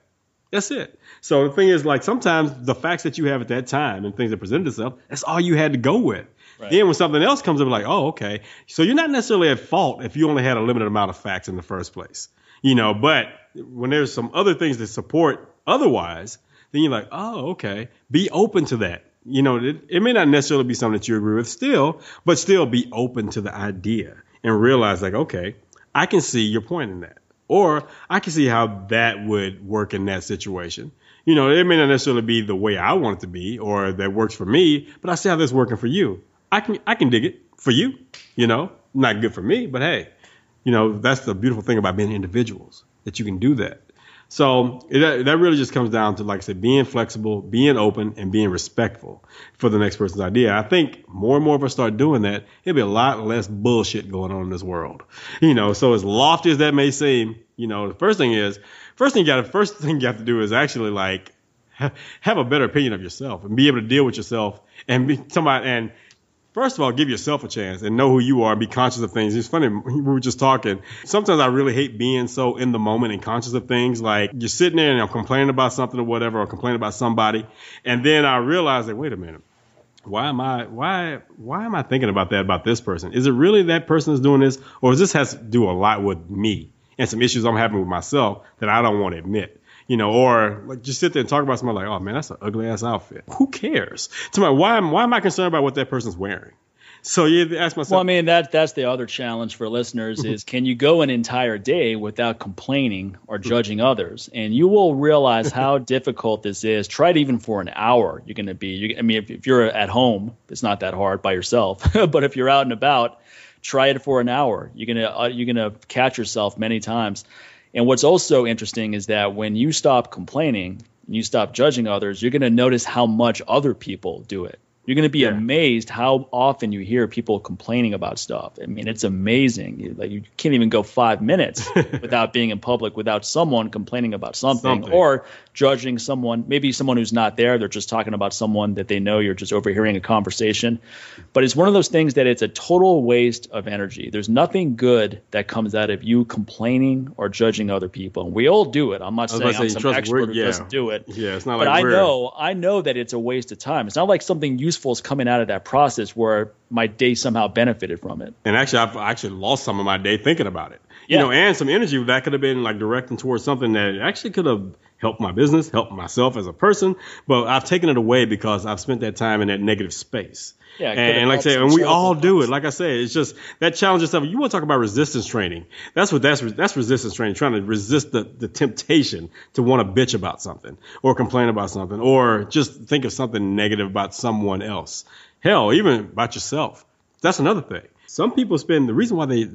That's it. So the thing is, like sometimes the facts that you have at that time and things that present itself, that's all you had to go with. Right. Then when something else comes up, like, oh, okay. So you're not necessarily at fault if you only had a limited amount of facts in the first place, you know. But when there's some other things that support otherwise, then you're like, oh, okay. Be open to that. You know, it, it may not necessarily be something that you agree with still, but still be open to the idea and realize, like, okay, I can see your point in that. Or I can see how that would work in that situation. You know, it may not necessarily be the way I want it to be or that works for me, but I see how this working for you. I can I can dig it for you. You know, not good for me, but hey, you know that's the beautiful thing about being individuals that you can do that. So that really just comes down to, like I said, being flexible, being open, and being respectful for the next person's idea. I think more and more of us start doing that, it'll be a lot less bullshit going on in this world. You know, so as lofty as that may seem, you know, the first thing is, first thing you got, to, first thing you have to do is actually like have a better opinion of yourself and be able to deal with yourself and be somebody and First of all, give yourself a chance and know who you are. and Be conscious of things. It's funny. We were just talking. Sometimes I really hate being so in the moment and conscious of things. Like you're sitting there and I'm complaining about something or whatever, or complaining about somebody, and then I realize that wait a minute, why am I why why am I thinking about that about this person? Is it really that person is doing this, or does this has to do a lot with me and some issues I'm having with myself that I don't want to admit? You know, or like just sit there and talk about something like, oh man, that's an ugly ass outfit. Who cares? To my, why am why am I concerned about what that person's wearing? So you ask myself. Well, I mean that that's the other challenge for listeners is can you go an entire day without complaining or judging others, and you will realize how <laughs> difficult this is. Try it even for an hour. You're going to be. You, I mean, if, if you're at home, it's not that hard by yourself. <laughs> but if you're out and about, try it for an hour. You're gonna uh, you're gonna catch yourself many times. And what's also interesting is that when you stop complaining and you stop judging others, you're going to notice how much other people do it. You're going to be yeah. amazed how often you hear people complaining about stuff. I mean, it's amazing. Like you can't even go five minutes <laughs> without being in public without someone complaining about something, something, or judging someone. Maybe someone who's not there. They're just talking about someone that they know. You're just overhearing a conversation. But it's one of those things that it's a total waste of energy. There's nothing good that comes out of you complaining or judging other people. And we all do it. I'm not saying I'm some expert who yeah. doesn't do it. Yeah, it's not but like I know I know that it's a waste of time. It's not like something useful useful is coming out of that process where my day somehow benefited from it. And actually, I've actually lost some of my day thinking about it. Yeah. You know, and some energy that could have been like directing towards something that actually could have helped my business, help myself as a person. But I've taken it away because I've spent that time in that negative space. Yeah, and, and like I say, and we all do it. Like I say, it's just that challenge stuff. You want to talk about resistance training? That's what that's that's resistance training. Trying to resist the, the temptation to want to bitch about something or complain about something or just think of something negative about someone else. Hell, even about yourself. That's another thing. Some people spend the reason why they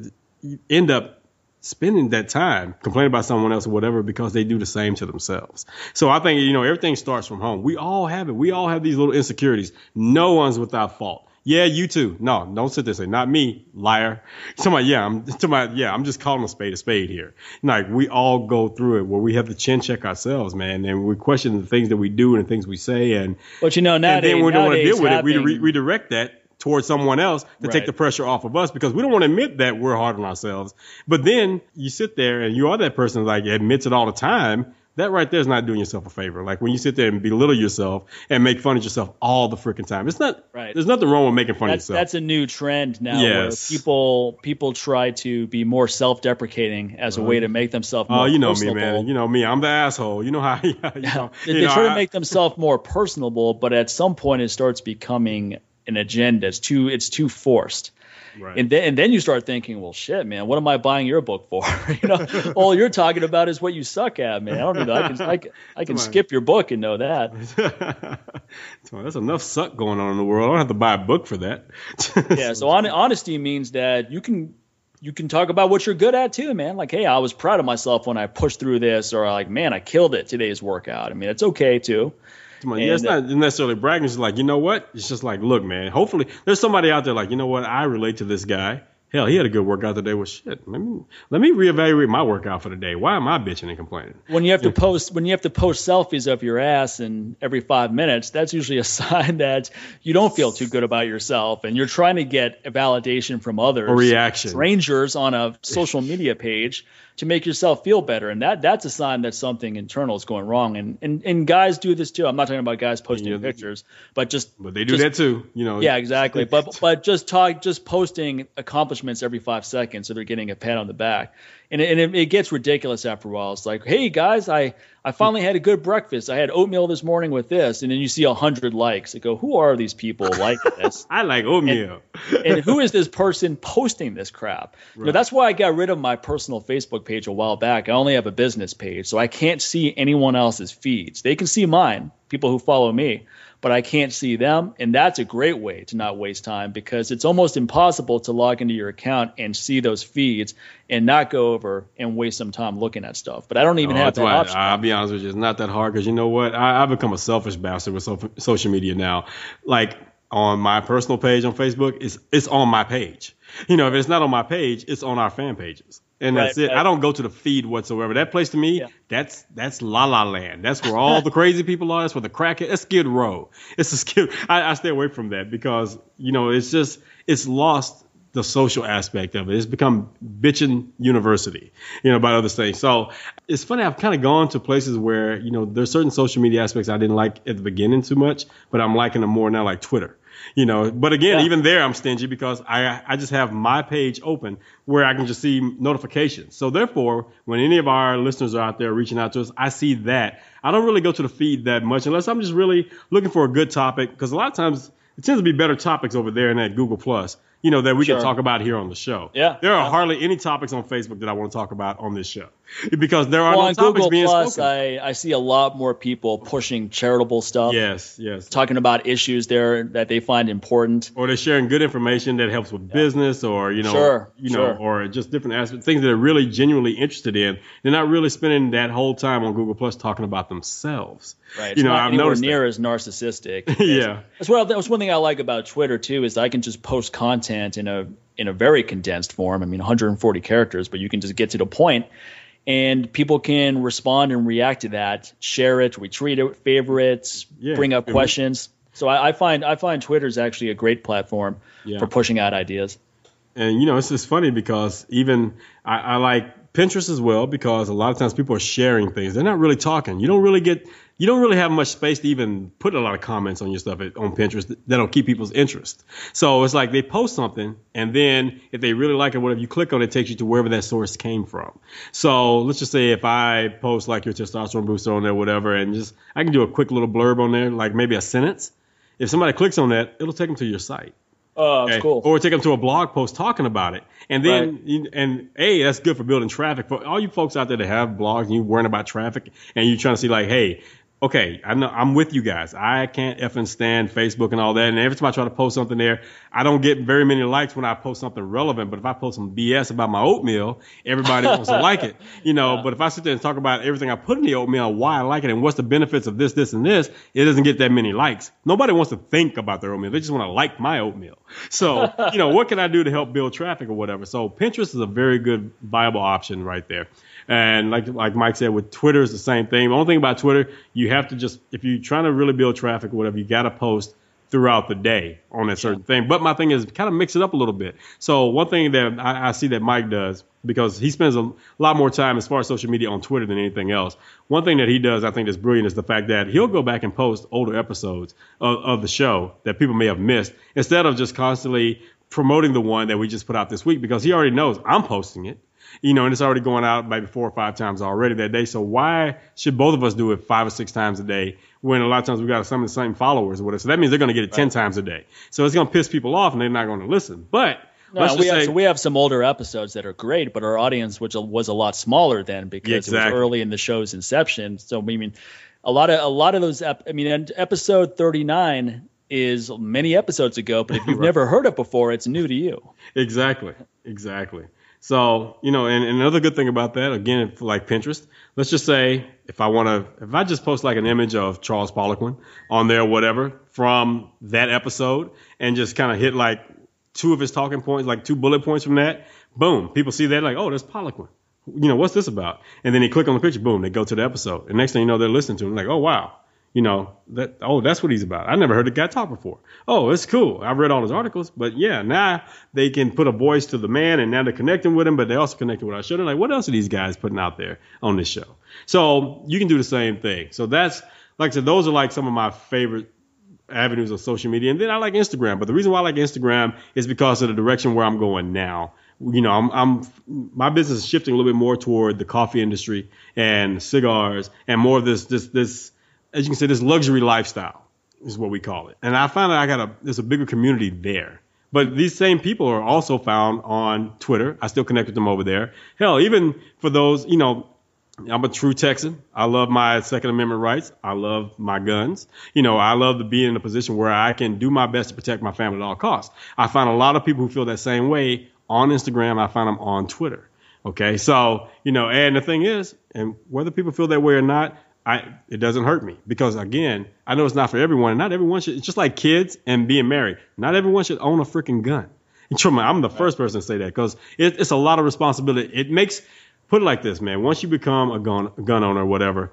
end up spending that time complaining about someone else or whatever because they do the same to themselves. So I think, you know, everything starts from home. We all have it. We all have these little insecurities. No one's without fault. Yeah, you too. No, don't sit there and say, not me, liar. Somebody, yeah, I'm somebody, yeah, I'm just calling a spade a spade here. Like we all go through it where we have to chin check ourselves, man, and we question the things that we do and the things we say, and but you know, nowadays, and then we don't want to deal with having, it. We re- redirect that towards someone else to right. take the pressure off of us because we don't want to admit that we're hard on ourselves. But then you sit there and you are that person like admits it all the time. That right there is not doing yourself a favor. Like when you sit there and belittle yourself and make fun of yourself all the freaking time. It's not right. There's nothing wrong with making fun that's, of yourself. That's a new trend now yes. where people people try to be more self-deprecating as a way to uh-huh. make themselves oh, more Oh, you know personable. me, man. You know me. I'm the asshole. You know how <laughs> you know, <laughs> they, you they know, try I, to make themselves more personable, but at some point it starts becoming an agenda. It's too it's too forced. Right. And then and then you start thinking, well, shit, man, what am I buying your book for? <laughs> you know, <laughs> all you're talking about is what you suck at, man. I don't know. I can I can, I can skip your book and know that. <laughs> That's enough suck going on in the world. I don't have to buy a book for that. yeah. So on, honesty means that you can you can talk about what you're good at too, man. Like, hey, I was proud of myself when I pushed through this, or like, man, I killed it today's workout. I mean, it's okay too. Come on, yeah, it's not necessarily bragging. It's like, you know what? It's just like, look, man. Hopefully, there's somebody out there like, you know what? I relate to this guy. Hell, he had a good workout today. Well, shit, let me let me reevaluate my workout for the day. Why am I bitching and complaining? When you have to post when you have to post selfies of your ass and every five minutes, that's usually a <laughs> sign that you don't feel too good about yourself, and you're trying to get a validation from others, a reaction, strangers on a <laughs> social media page to make yourself feel better. And that that's a sign that something internal is going wrong. And and, and guys do this too. I'm not talking about guys posting yeah, pictures, but just but they do just, that too. You know. Yeah, exactly. <laughs> but but just talk just posting accomplishments every five seconds, so they're getting a pat on the back and it, and it, it, gets ridiculous after a while. It's like, hey guys, I I finally had a good breakfast. I had oatmeal this morning with this, and then you see a hundred likes. I go, who are these people <laughs> like this? I like oatmeal. And, and, who is this person posting this crap? Right. You know, that's why I got rid of my personal Facebook page a while back. I only have a business page, so I can't see anyone else's feeds. They can see mine, people who follow me but I can't see them. And that's a great way to not waste time because it's almost impossible to log into your account and see those feeds and not go over and waste some time looking at stuff. But I don't even oh, have that option. I'll be honest with you, it's not that hard because you know what? I, have become a selfish bastard with so, social media now. Like on my personal page on Facebook, it's it's on my page. You know, if it's not on my page, it's on our fan pages and right, that's it. Right. I don't go to the feed whatsoever. That place to me, yeah. that's that's La La Land. That's where all the crazy people are. That's where the crack. It's Skid Row. It's a skid. I, I stay away from that because you know it's just it's lost the social aspect of it. It's become bitching university, you know, about other things. So it's funny. I've kind of gone to places where, you know, there's certain social media aspects I didn't like at the beginning too much, but I'm liking them more now, like Twitter you know. But again, yeah. even there, I'm stingy because I I just have my page open where I can just see notifications. So therefore, when any of our listeners are out there reaching out to us, I see that. I don't really go to the feed that much unless I'm just really looking for a good topic because a lot of times it tends to be better topics over there in that Google Plus you know, that we sure. can talk about here on the show. Yeah. There are yeah. hardly any topics on Facebook that I want to talk about on this show because there are well, no on topics Google being Plus, spoken. I, I see a lot more people pushing charitable stuff. Yes, yes. Talking about issues there that they find important. Or they're sharing good information that helps with yeah. business or, you know, sure, you know, sure. or just different aspects, things that they're really genuinely interested in. They're not really spending that whole time on Google Plus talking about themselves. Right. It's you know, not I've anywhere near that. as narcissistic. <laughs> yeah. As well, that was one thing I like about Twitter too is I can just post content in a in a very condensed form. I mean, 140 characters, but you can just get to the point, and people can respond and react to that, share it, retweet it, favorites, yeah. bring up questions. So I, I, find I find Twitter is actually a great platform yeah. for pushing out ideas. And you know, it's just funny because even I, I like Pinterest as well because a lot of times people are sharing things. They're not really talking. You don't really get you don't really have much space to even put a lot of comments on your stuff on Pinterest that'll keep people's interest. So it's like they post something, and then if they really like it, whatever you click on, it takes you to wherever that source came from. So let's just say if I post like your testosterone booster on there, whatever, and just I can do a quick little blurb on there, like maybe a sentence. If somebody clicks on that, it'll take them to your site. Oh, that's okay? cool. Or take them to a blog post talking about it. And then, right. and A, that's good for building traffic. For all you folks out there that have blogs and you're worrying about traffic and you're trying to see like, hey, okay, I know I'm with you guys. I can't effing stand Facebook and all that. And every time I try to post something there, I don't get very many likes when I post something relevant. But if I post some BS about my oatmeal, everybody wants to like it, you know. Yeah. But if I sit there and talk about everything I put in the oatmeal, why I like it, and what's the benefits of this, this, and this, it doesn't get that many likes. Nobody wants to think about their oatmeal. They just want to like my oatmeal. So, you know, what can I do to help build traffic or whatever? So Pinterest is a very good viable option right there. And like like Mike said, with Twitter is the same thing. The only thing about Twitter, you have to just if you're trying to really build traffic or whatever, you got to post throughout the day on that certain thing. But my thing is kind of mix it up a little bit. So one thing that I, I see that Mike does because he spends a lot more time as far as social media on Twitter than anything else. One thing that he does, I think, is brilliant is the fact that he'll go back and post older episodes of, of the show that people may have missed instead of just constantly promoting the one that we just put out this week because he already knows I'm posting it you know, and it's already going out maybe four or five times already that day. So why should both of us do it five or six times a day when a lot of times we got some of the same followers with us? So that means they're going to get it right. 10 times a day. So it's going to piss people off and they're not going to listen. But no, we, have, say, so we have some older episodes that are great, but our audience, which was a lot smaller then because exactly. it was early in the show's inception. So, I mean, a lot of, a lot of those, ep- I mean, episode 39 is many episodes ago, but if you've <laughs> right. never heard it before, it's new to you. Exactly. Exactly. So, you know, and, and, another good thing about that, again, like Pinterest, let's just say if I want to, if I just post like an image of Charles Poliquin on there, whatever, from that episode and just kind of hit like two of his talking points, like two bullet points from that, boom, people see that like, oh, there's Poliquin. You know, what's this about? And then they click on the picture, boom, they go to the episode. And next thing you know, they're listening to him like, oh wow, you know, that oh, that's what he's about. I never heard the guy talk before. Oh, it's cool. I've read all his articles, but yeah, now they can put a voice to the man, and now they're connecting with him, but they also connecting with our show. They're like, what else are these guys putting out there on this show? So you can do the same thing. So that's like I said, those are like some of my favorite avenues of social media. And then I like Instagram. But the reason why I like Instagram is because of the direction where I'm going now. You know, I'm, I'm my business is shifting a little bit more toward the coffee industry and cigars and more of this this this as you can say this luxury lifestyle is what we call it. And I found that I got a there's a bigger community there. But these same people are also found on Twitter. I still connect with them over there. Hell, even for those, you know, I'm a true Texan. I love my Second Amendment rights. I love my guns. You know, I love to be in a position where I can do my best to protect my family at all costs. I find a lot of people who feel that same way on Instagram. I find them on Twitter. Okay. So, you know, and the thing is, and whether people feel that way or not, I, it doesn't hurt me because again, I know it's not for everyone and not everyone should, it's just like kids and being married. Not everyone should own a freaking gun. <laughs> And I'm the first person to say that because it, it's a lot of responsibility. It makes, put it like this, man. Once you become a gun gun owner or whatever,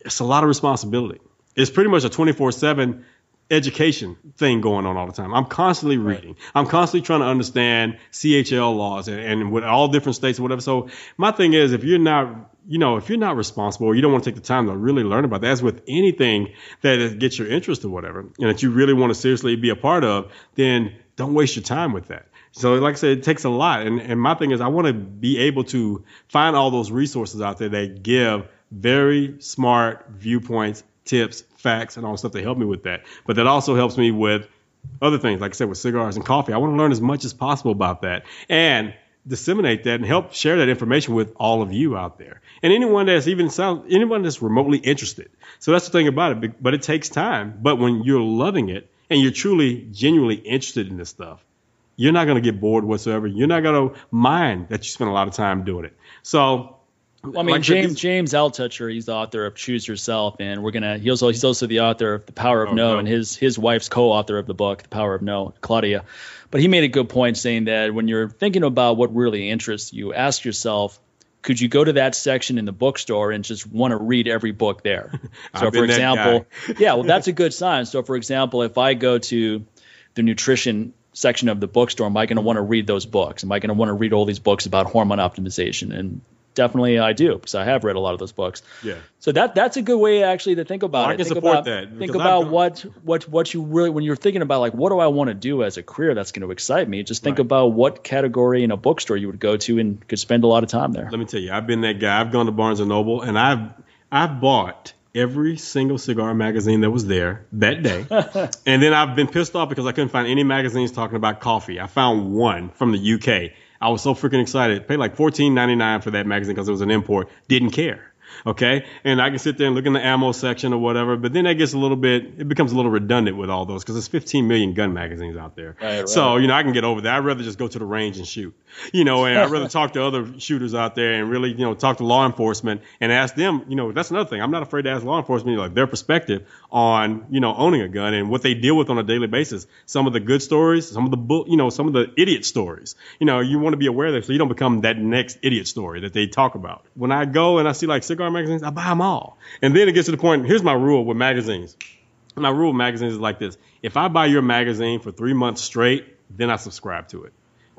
it's a lot of responsibility. It's pretty much a 24 seven education thing going on all the time. I'm constantly reading. Right. I'm constantly trying to understand CHL laws and, and with all different states and whatever. So my thing is, if you're not, you know, if you're not responsible or you don't want to take the time to really learn about that, as with anything that gets your interest or whatever, and that you really want to seriously be a part of, then don't waste your time with that. So, like I said, it takes a lot. And, and my thing is, I want to be able to find all those resources out there that give very smart viewpoints, tips, facts, and all the stuff to help me with that. But that also helps me with other things, like I said, with cigars and coffee. I want to learn as much as possible about that and disseminate that and help share that information with all of you out there and anyone that's even sound anyone that's remotely interested. So that's the thing about it. But it takes time. But when you're loving it and you're truly, genuinely interested in this stuff, you're not going to get bored whatsoever. You're not going to mind that you spend a lot of time doing it. So, well, I mean, like James James Altucher, he's the author of Choose Yourself, and we're gonna. He's also he's also the author of The Power of oh, no, no, and his his wife's co-author of the book The Power of No, Claudia. But he made a good point saying that when you're thinking about what really interests you, ask yourself, could you go to that section in the bookstore and just want to read every book there? <laughs> So, for example, yeah, well, that's a <laughs> good sign. So, for example, if I go to the nutrition section of the bookstore, am I going to want to read those books? Am I going to want to read all these books about hormone optimization? And definitely I do because I have read a lot of those books. Yeah. So that that's a good way actually to think about well, it. I can think support about, that. Think about what what what you really when you're thinking about like what do I want to do as a career that's going to excite me. Just think right. about what category in a bookstore you would go to and could spend a lot of time there. Let me tell you, I've been that guy. I've gone to Barnes and Noble and I've I've bought every single cigar magazine that was there that day. <laughs> and then I've been pissed off because I couldn't find any magazines talking about coffee. I found one from the UK. I was so freaking excited. Paid like fourteen ninety nine for that magazine because it was an import. Didn't care. Okay. And I can sit there and look in the ammo section or whatever, but then that gets a little bit, it becomes a little redundant with all those because there's 15 million gun magazines out there. Right, right. So, you know, I can get over that. I'd rather just go to the range and shoot, you know, and I'd rather <laughs> talk to other shooters out there and really, you know, talk to law enforcement and ask them, you know, that's another thing. I'm not afraid to ask law enforcement, like their perspective on, you know, owning a gun and what they deal with on a daily basis. Some of the good stories, some of the, bull, you know, some of the idiot stories, you know, you want to be aware of that so you don't become that next idiot story that they talk about. When I go and I see like cigar magazines, I buy them all. And then it gets to the point, here's my rule with magazines. My rule with magazines is like this. If I buy your magazine for three months straight, then I subscribe to it.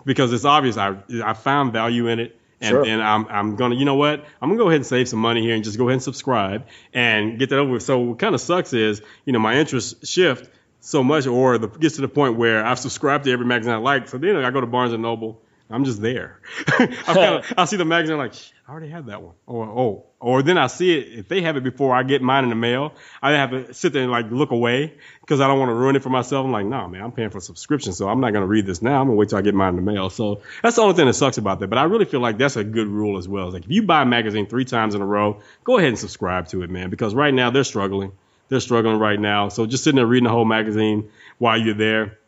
Because it's obvious I I found value in it. And, sure. and I'm, I'm gonna, you know what? I'm gonna go ahead and save some money here and just go ahead and subscribe and get that over with. So what kind of sucks is, you know, my interests shift so much, or the, gets to the point where I've subscribed to every magazine I like. So then I go to Barnes and Noble. I'm just there. <laughs> I <laughs> I see the magazine I'm like, I already had that one. Or oh, or then I see it if they have it before I get mine in the mail. I have to sit there and like look away because I don't want to ruin it for myself. I'm like, no, nah, man, I'm paying for a subscription, so I'm not gonna read this now. I'm gonna wait till I get mine in the mail. So that's the only thing that sucks about that. But I really feel like that's a good rule as well. It's like if you buy a magazine three times in a row, go ahead and subscribe to it, man, because right now they're struggling. They're struggling right now. So just sitting there reading the whole magazine while you're there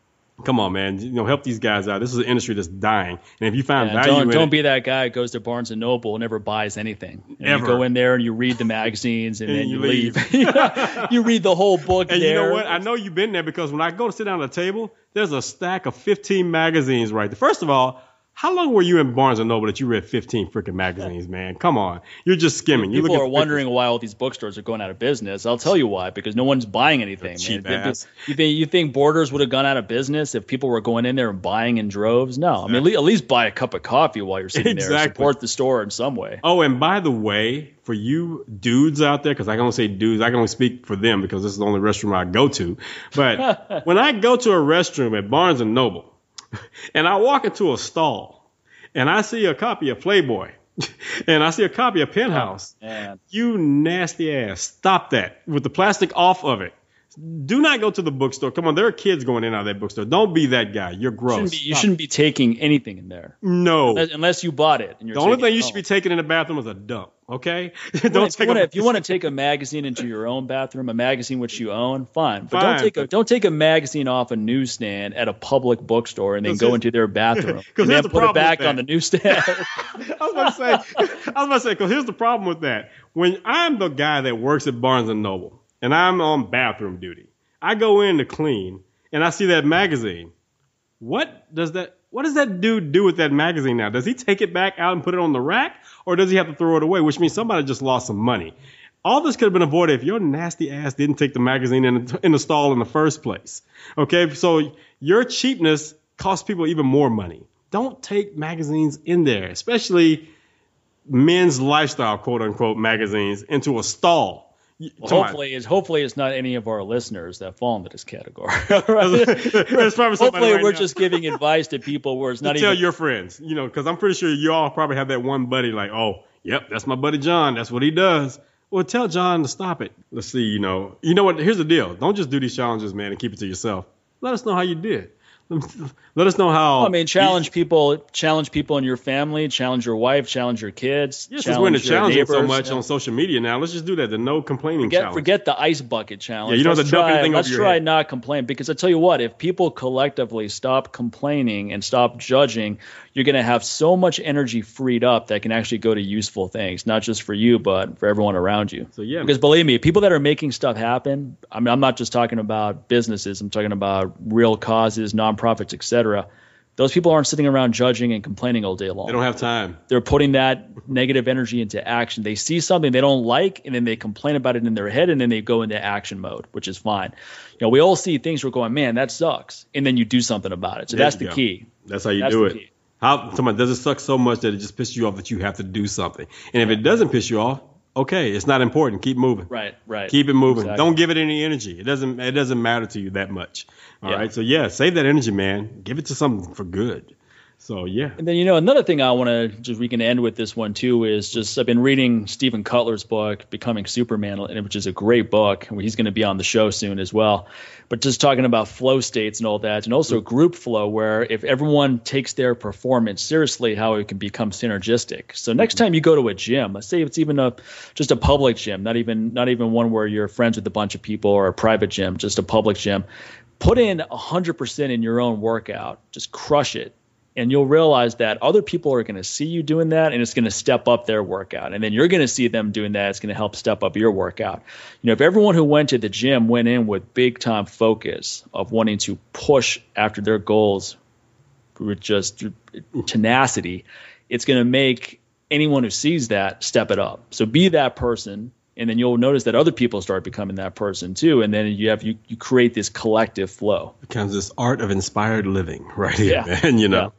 Come on, man. You know, help these guys out. This is an industry that's dying. And if you find Yeah, value don't don't it, be that guy who goes to Barnes and Noble and never buys anything. And Ever. You go in there and you read the magazines and, And then you you leave. <laughs> <laughs> you read the whole book and there. you know what? I know you've been there because when I go to sit down at the table, there's a stack of 15 magazines right there. First of all, how long were you in Barnes and Noble that you read 15 freaking magazines, man? Come on, you're just skimming. You People are wondering why all these bookstores are going out of business. I'll tell you why. Because no one's buying anything. Cheap man. ass. You think you think Borders would have gone out of business if people were going in there and buying in droves? No. I mean, at least, at least buy a cup of coffee while you're sitting there. Exactly. Support the store in some way. Oh, and by the way, for you dudes out there, because I can only say dudes, I can only speak for them because this is the only restroom I go to. But <laughs> when I go to a restroom at Barnes and Noble, <laughs> and I walk into a stall, and I see a copy of Playboy, <laughs> and I see a copy of Penthouse, Man. you nasty ass, stop that with the plastic off of it. Do not go to the bookstore. Come on, there are kids going in and out of that bookstore. Don't be that guy. You're You gross. shouldn't, be, you shouldn't be taking anything in there no. unless, unless you bought it. And you're The only thing you should be taking in the bathroom is a dump. Okay. <laughs> Don't if, take you wanna, a, if you want to <laughs> take a magazine into your own bathroom, a magazine which you own, fine. But Fine, don't take a don't take a magazine off a newsstand at a public bookstore and then go into their bathroom <laughs> and then the put it back on the newsstand. I was about to say, I was about to say, because here's the problem with that. When I'm the guy that works at Barnes and Noble and I'm on bathroom duty, I go in to clean and I see that magazine. What does that? What does that dude do with that magazine now? Does he take it back out and put it on the rack, or does he have to throw it away? Which means somebody just lost some money. All this could have been avoided if your nasty ass didn't take the magazine in the, in the stall in the first place. Okay, so your cheapness costs people even more money. Don't take magazines in there, especially men's lifestyle, quote unquote, magazines, into a stall. Well, hopefully, it's hopefully it's not any of our listeners that fall into this category. <laughs> Somebody hopefully, right we're now. just giving advice to people where it's not Even, tell your friends, you know, because I'm pretty sure you all probably have that one buddy like, oh, yep, that's my buddy John. That's what he does. Well, tell John to stop it. Let's see, you know, you know what? Here's the deal. Don't just do these challenges, man, and keep it to yourself. Let us know how you did. <laughs> Let us know how. I mean, challenge people, challenge people in your family, challenge your wife, challenge your kids. Yes, we're into challenge your challenging so much on social media now, let's just do that. The no complaining Forget, challenge. forget the ice bucket challenge. Yeah, you know let's the dumping try, thing Let's try head. not complain because I tell you what, if people collectively stop complaining and stop judging, you're going to have so much energy freed up that can actually go to useful things, not just for you, but for everyone around you. So, yeah. because believe me, people that are making stuff happen. I mean, I'm not just talking about businesses. I'm talking about real causes, nonprofits, etc. Those people aren't sitting around judging and complaining all day long they don't have time. they're putting that negative energy into action. They see something they don't like, and then they complain about it in their head, and then they go into action mode, which is fine. You know, we all see things we're going, man, that sucks, and then you do something about it. So There that's the go. key. That's how you That's do it. key. How somebody does it suck so much that it just pisses you off that you have to do something. And if it doesn't piss you off, okay, it's not important. Keep moving. Right, right. Keep it moving. Exactly. Don't give it any energy. It doesn't it doesn't matter to you that much. All right. Yeah. So yeah, save that energy, man. Give it to something for good. So yeah. And then you know another thing I want to just we can end with this one too is just I've been reading Steven Kotler's book Becoming Superman, and which is a great book. He's going to be on the show soon as well. But just talking about flow states and all that, and also group flow, where if everyone takes their performance seriously, how it can become synergistic. So next mm-hmm. time you go to a gym, let's say it's even a just a public gym, not even not even one where you're friends with a bunch of people or a private gym, just a public gym. Put in 100% in your own workout. Just crush it and you'll realize that other people are going to see you doing that and it's going to step up their workout. And then you're going to see them doing that it's going to help step up your workout. You know if everyone who went to the gym went in with big time focus of wanting to push after their goals with just tenacity it's going to make anyone who sees that step it up. So be that person and then you'll notice that other people start becoming that person too and then you have you, you create this collective flow it Becomes this art of inspired living right here, Yeah. man. You know.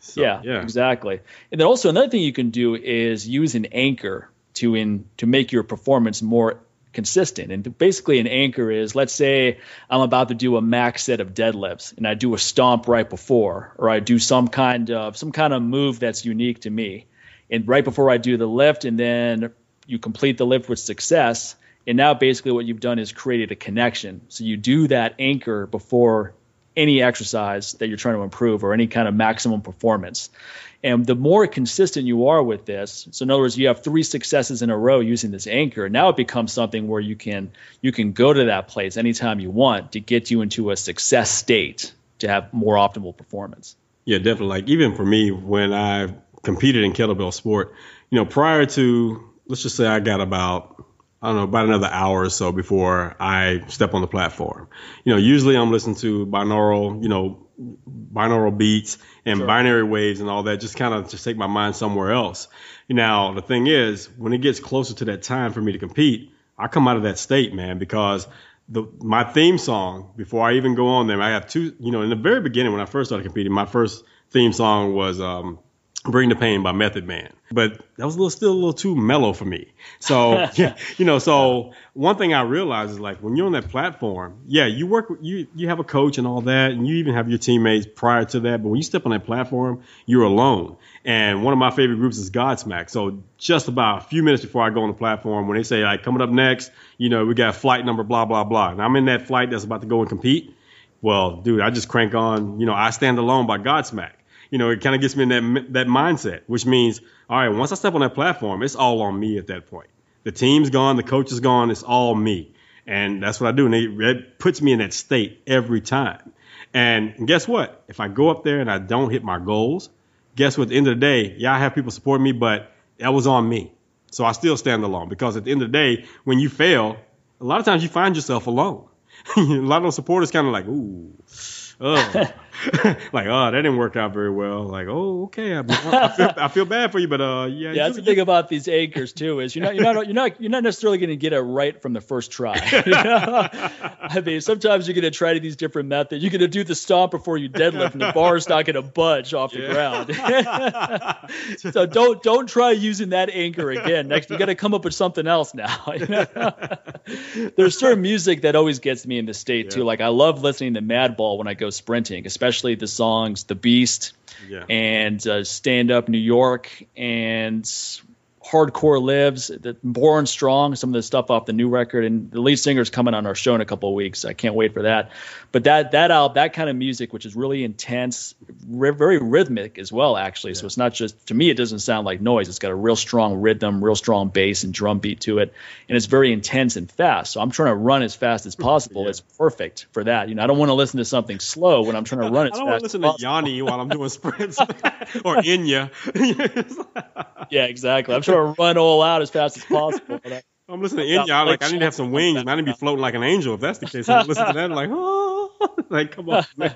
So, yeah, Yeah. exactly. And then also another thing you can do is use an anchor to in to make your performance more consistent. And basically, an anchor is let's say I'm about to do a max set of deadlifts, and I do a stomp right before, or I do some kind of some kind of move that's unique to me, and right before I do the lift, and then you complete the lift with success. And now basically what you've done is created a connection. So you do that anchor before any exercise that you're trying to improve or any kind of maximum performance. And the more consistent you are with this, so in other words, you have three successes in a row using this anchor. Now it becomes something where you can you can go to that place anytime you want to get you into a success state. to have more optimal performance. Yeah, definitely. Like even for me, when I competed in kettlebell sport, you know, prior to let's just say I got about I don't know about another hour or so before I step on the platform. You know, usually I'm listening to binaural, you know, binaural beats and sure. binary waves and all that, just kind of just take my mind somewhere else. Now, the thing is, when it gets closer to that time for me to compete, I come out of that state, man, because the my theme song before I even go on there, I have two. You know, in the very beginning when I first started competing, my first theme song was um, "Bring the Pain" by Method Man, but that was a little, still a little too mellow for me. So <laughs> <laughs> you know, so one thing I realized is like when you're on that platform, yeah, you work, you you have a coach and all that, and you even have your teammates prior to that. But when you step on that platform, you're alone. And one of my favorite groups is Godsmack. So just about a few minutes before I go on the platform, when they say like coming up next, you know, we got flight number blah blah blah, and I'm in that flight that's about to go and compete. Well, dude, I just crank on, you know, I stand alone by Godsmack. You know, it kind of gets me in that that mindset, which means, all right, once I step on that platform, it's all on me at that point. The team's gone, the coach is gone, it's all me, and that's what I do, and it, it puts me in that state every time. And guess what? If I go up there and I don't hit my goals, guess what? At the end of the day, yeah, I have people support me, but that was on me. So I still stand alone because at the end of the day, when you fail, a lot of times you find yourself alone. <laughs> a lot of supporters kind of like, ooh, oh, <laughs> <laughs> like, oh, that didn't work out very well. Like, oh, okay, I, I, feel, I feel bad for you, but uh, yeah. Yeah, that's the thing about these anchors too is you're not you're not you're not you're not necessarily going to get it right from the first try. <laughs> You know? I mean, sometimes you're going to try these different methods. You're going to do the stomp before you deadlift, and the bar's not going to budge off the yeah. ground. <laughs> so don't don't try using that anchor again. Next, you got to come up with something else now. You know? There's certain music that always gets me in the state yeah. too. Like I love listening to Madball when I go sprinting, especially the songs "The Beast" yeah. and uh, "Stand Up New York" and hardcore lives the born strong some of the stuff off the new record and the lead singer's coming on our show in a couple of weeks. I can't wait for that. But that that out that kind of music which is really intense very rhythmic as well actually. Yeah. so it's not just to me it doesn't sound like noise. It's got a real strong rhythm real strong bass and drum beat to it. And it's very intense and fast. So i'm trying to run as fast as possible. Yeah. it's perfect for that. You know i don't want to listen to something slow when i'm trying to run <laughs> as I don't want to listen to Yanni while I'm doing sprints <laughs> <laughs> or Enya. yeah, exactly. I'm trying to run all out as fast as possible. I, <laughs> am listening to Enya. Like, I need to have some wings, and I need to be floating like an angel. If that's the case, I'm listening to that. like, oh, <laughs> like come on, <laughs> man.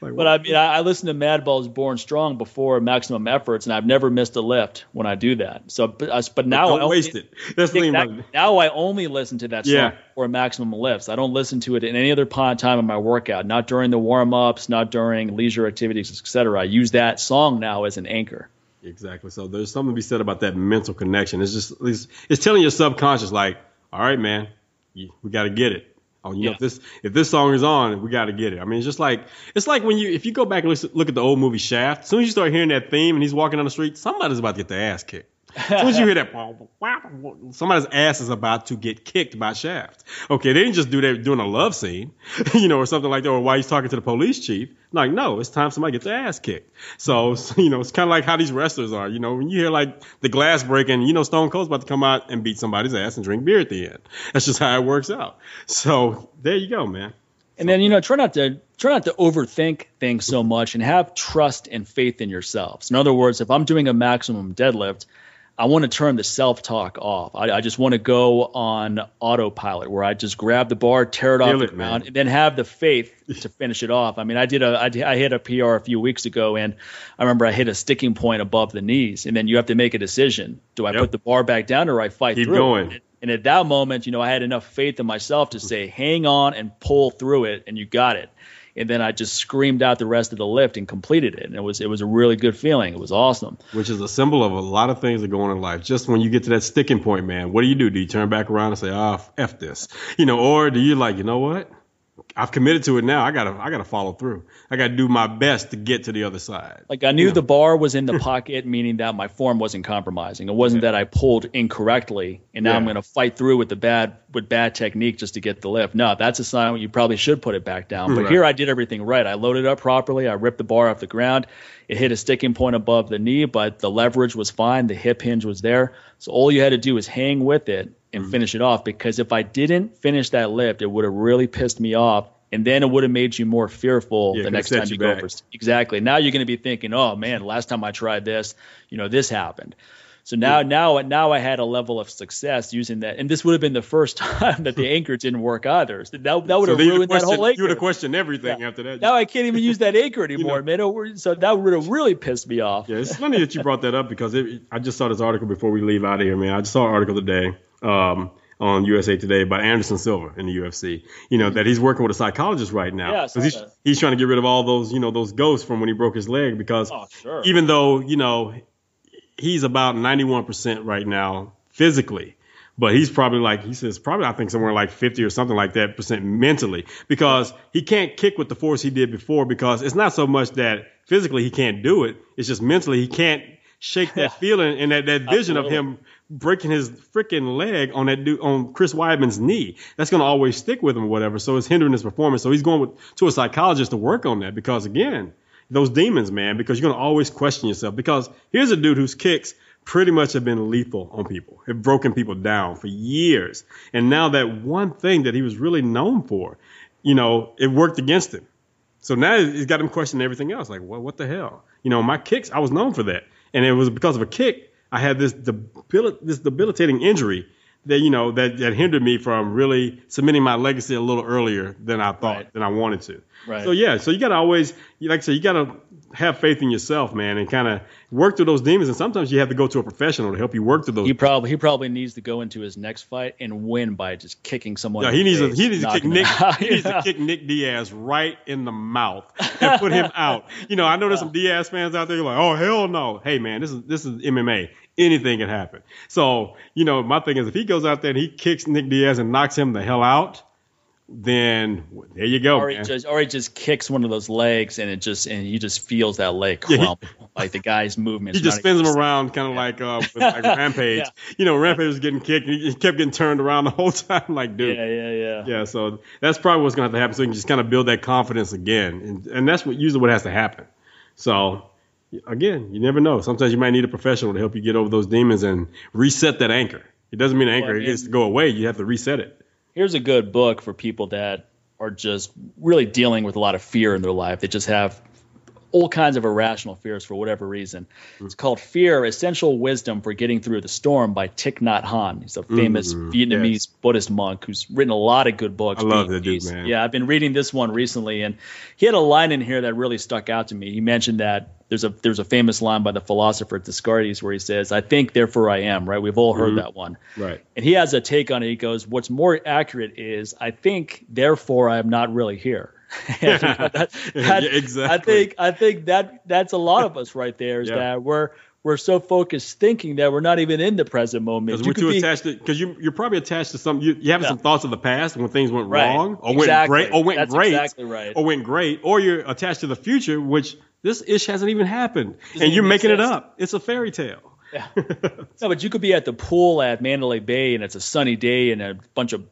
like, but I mean, I, I listen to Madball's "Born Strong" before Maximum Efforts, and I've never missed a lift when I do that. So, but, uh, but now don't I only, waste it. That's the thing. Now I only listen to that song yeah. for Maximum Lifts. I don't listen to it in any other time of my workout. Not during the warm ups, not during leisure activities, etc. I use that song now as an anchor. Exactly. So there's something to be said about that mental connection. It's just it's, it's telling your subconscious like, all right, man, you, we got to get it. Oh, you yeah. know, if this if this song is on, we got to get it. I mean, it's just like it's like when you if you go back and listen, look at the old movie Shaft. As soon as you start hearing that theme and he's walking down the street, somebody's about to get their ass kicked. As soon as you hear that, somebody's ass is about to get kicked by Shaft. Okay, they didn't just do that doing a love scene, <laughs> you know, or something like that, or while he's talking to the police chief. Like, no, it's time somebody gets their ass kicked. So, <laughs> you know, it's kind of like how these wrestlers are. You know, when you hear like the glass breaking, you know, Stone Cold's about to come out and beat somebody's ass and drink beer at the end. That's just how it works out. So there you go, man. And then you know, try not to try not to overthink things so much, and have trust and faith in yourselves. In other words, if I'm doing a maximum deadlift, I want to turn the self talk off. I, I, just want to go on autopilot where I just grab the bar, tear it off the ground, and then have the faith to finish it off. I mean, I did a I, I hit a PR a few weeks ago, and I remember I hit a sticking point above the knees, and then you have to make a decision: do I yep. put the bar back down or I fight Keep through? Going. And at that moment, you know, I had enough faith in myself to say, hang on and pull through it, and you got it and then I just screamed out the rest of the lift and completed it. And it was it was a really good feeling. It was awesome. Which is a symbol of a lot of things that go on in life. Just when you get to that sticking point, man, what do you do? Do you turn back around and say, "Ah, oh, f this," you know, or do you like, you know what? I've committed to it now. I gotta I gotta follow through. I gotta do my best to get to the other side. Like I knew the bar was in the pocket, meaning that my form wasn't compromising. It wasn't yeah. that I pulled incorrectly and now yeah. I'm gonna fight through with the bad with bad technique just to get the lift. No, that's a sign you probably should put it back down. But right. here I did everything right. I loaded up properly. I ripped the bar off the ground. It hit a sticking point above the knee, but the leverage was fine. The hip hinge was there. So all you had to do was hang with it and mm-hmm. finish it off because if I didn't finish that lift, it would have really pissed me off and then it would have made you more fearful Yeah, the next time you you go back. for exactly. Now you're going to be thinking, oh man, last time I tried this, you know, this happened. So now, now, now I had a level of success using that, and this would have been the first <laughs> time that the anchor didn't work either. So that, that would So have you ruined that whole anchor. you would have questioned everything Yeah. after that. Now I can't even use that anchor <laughs> anymore, man. It- So that would have really pissed me off. Yeah, it's funny that you brought that up because it, I just saw this article before we leave out of here, man. I just saw an article today um, on USA Today about Anderson Silva in the UFC. You know that he's working with a psychologist right now Yeah, he's that. he's trying to get rid of all those you know those ghosts from when he broke his leg because Oh, sure. even though you know he's about 91% right now physically but he's probably like he says probably i think somewhere like 50 or something like that percent mentally because he can't kick with the force he did before because it's not so much that physically he can't do it it's just mentally he can't shake that <laughs> feeling and that, that vision of him breaking his freaking leg on that dude on Chris Weidman's knee. That's to always stick with him or whatever. So it's hindering his performance. So he's going with, to a psychologist to work on that because again, those demons, man, because you're to always question yourself. Because here's a dude whose kicks pretty much have been lethal on people, have broken people down for years. And now that one thing that he was really known for, you know, it worked against him. So now it's got him questioning everything else. Like, what, what the hell? You know, my kicks, I was known for that. And it was because of a kick, I had this, debil- this debilitating injury that, you know, that, that hindered me from really submitting my legacy a little earlier than I thought, Right. than I wanted to. Right. So, yeah, so you got to always, like I said, you got to have faith in yourself, man, and kind of work through those demons. And sometimes you have to go to a professional to help you work through those. He probably he probably needs to go into his next fight and win by just kicking someone. Yeah, he needs to face, he needs to kick Nick he needs to <laughs> kick Nick Diaz right in the mouth and put him out. You know, I know there's some <laughs> Diaz fans out there like, oh hell no. Hey man, this is this is MMA. Anything can happen. So, you know, my thing is if he goes out there and he kicks Nick Diaz and knocks him the hell out, then there you go. Or he just or he just kicks one of those legs and it just and he just feels that leg Yeah, he- like the guy's movement. <laughs> he just spins him around kind of like uh with like <laughs> Rampage. Yeah. You know, Rampage was getting kicked and he kept getting turned around the whole <laughs> time like dude. Yeah, yeah, yeah. Yeah, so that's probably what's going to have to happen. So you can just kind of build that confidence again, and and that's what usually what has to happen. So again, you never know. Sometimes you might need a professional to help you get over those demons and reset that anchor. It doesn't mean anchor Well, I mean- gets to go away. You have to reset it. Here's a good book for people that are just really dealing with a lot of fear in their life. They just have all kinds of irrational fears for whatever reason. Mm. It's called Fear: Essential Wisdom for Getting Through the Storm by Thich Nhat Hanh. He's a famous Mm, Vietnamese yes. Buddhist monk who's written a lot of good books. I love that dude, man. Yeah, I've been reading this one recently, and he had a line in here that really stuck out to me. He mentioned that there's a there's a famous line by the philosopher Descartes where he says, "I think, therefore I am." Right? We've all heard Mm-hmm. that one. Right. And he has a take on it. He goes, "What's more accurate is I think, therefore I'm not really here." <laughs> You <laughs> know, that- Yeah, exactly. I think I think that that's a lot of us right there. Is Yeah. that we're we're so focused thinking that we're not even in the present moment. Because we're too be- attached to because you you're probably attached to some you you having Yeah. some thoughts of the past when things went Right. wrong or Exactly. went great or went That's great exactly right. or went great or you're attached to the future which this ish hasn't even happened and you're making it up. It's a fairy tale. Yeah. No, but you could be at the pool at Mandalay Bay and it's a sunny day and a bunch of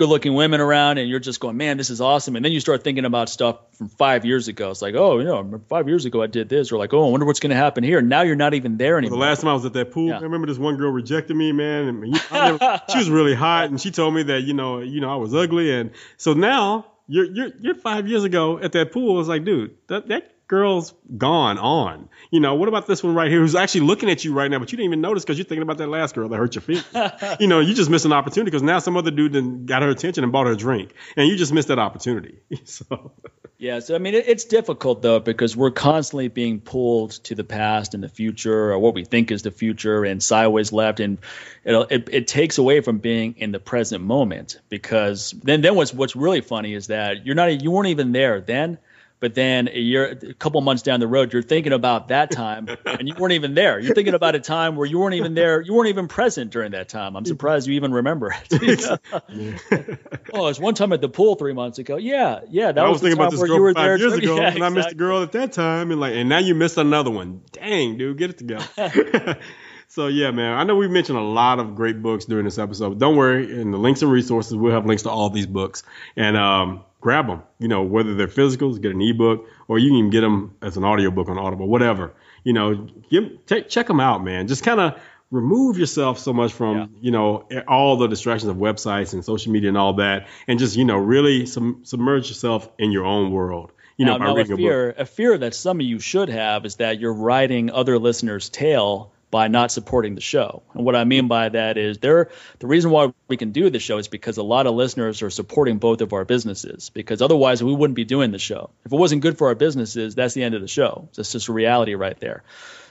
good looking women around and you're just going, man, this is awesome. And then you start thinking about stuff from five years ago. It's like, oh, you know, five years ago I did this. Or like, oh, I wonder what's going to happen here. Now you're not even there anymore. The last time I was at that pool, Yeah. I remember this one girl rejected me, man. And you- never, <laughs> she was really hot, and she told me that you know, you know, I was ugly, and so now you're you're you're five years ago at that pool. It's like, dude, that that girl's gone on. You know, what about this one right here, who's actually looking at you right now, but you didn't even notice because you're thinking about that last girl that hurt your feelings. <laughs> you know, you just missed an opportunity because now some other dude then got her attention and bought her a drink, and you just missed that opportunity. <laughs> so. Yeah, so I mean, it, it's difficult though because we're constantly being pulled to the past and the future, or what we think is the future, and sideways left, and it it, it takes away from being in the present moment. Because then, then what's what's really funny is that you're not you weren't even there then, but then a year, a couple months down the road, you're thinking about that time, and you weren't even there. You're thinking about a time where you weren't even there, you weren't even present during that time. I'm surprised you even remember it. <laughs> oh, it's one time at the pool three months ago. Yeah, yeah, that I was, was thinking about this where girl you were five there years ago, <laughs> Yeah, and I missed the girl at that time, and like, and now you missed another one. Dang, dude, get it together. <laughs> so yeah, man, I know we've mentioned a lot of great books during this episode. Don't worry, in the links and resources, we'll have links to all these books, and um, grab them. You know, whether they're physicals, get an ebook, or you can even get them as an audiobook on Audible, whatever. You know, give, take, check them out, man. Just kind of remove yourself so much from yeah. you know all the distractions of websites and social media and all that, and just you know really sum- submerge yourself in your own world. You now, know, now a fear, a, a fear that some of you should have is that you're riding other listeners' tail by not supporting the show. And what I mean by that is there the reason why we can do the show is because a lot of listeners are supporting both of our businesses because otherwise we wouldn't be doing the show. If it wasn't good for our businesses, that's the end of the show. It's just a reality right there.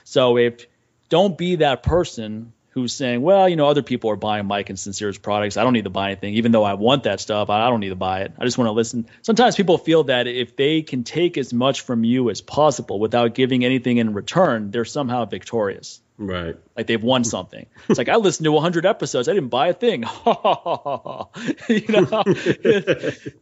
So if don't be that person who's saying, well, you know, other people are buying Mike and Sincere's products. I don't need to buy anything, even though I want that stuff. I don't need to buy it. I just want to listen. Sometimes people feel that if they can take as much from you as possible without giving anything in return, they're somehow victorious. Right. Like they've won something. It's like I listened to 100 episodes. I didn't buy a thing. <laughs> you know, <laughs>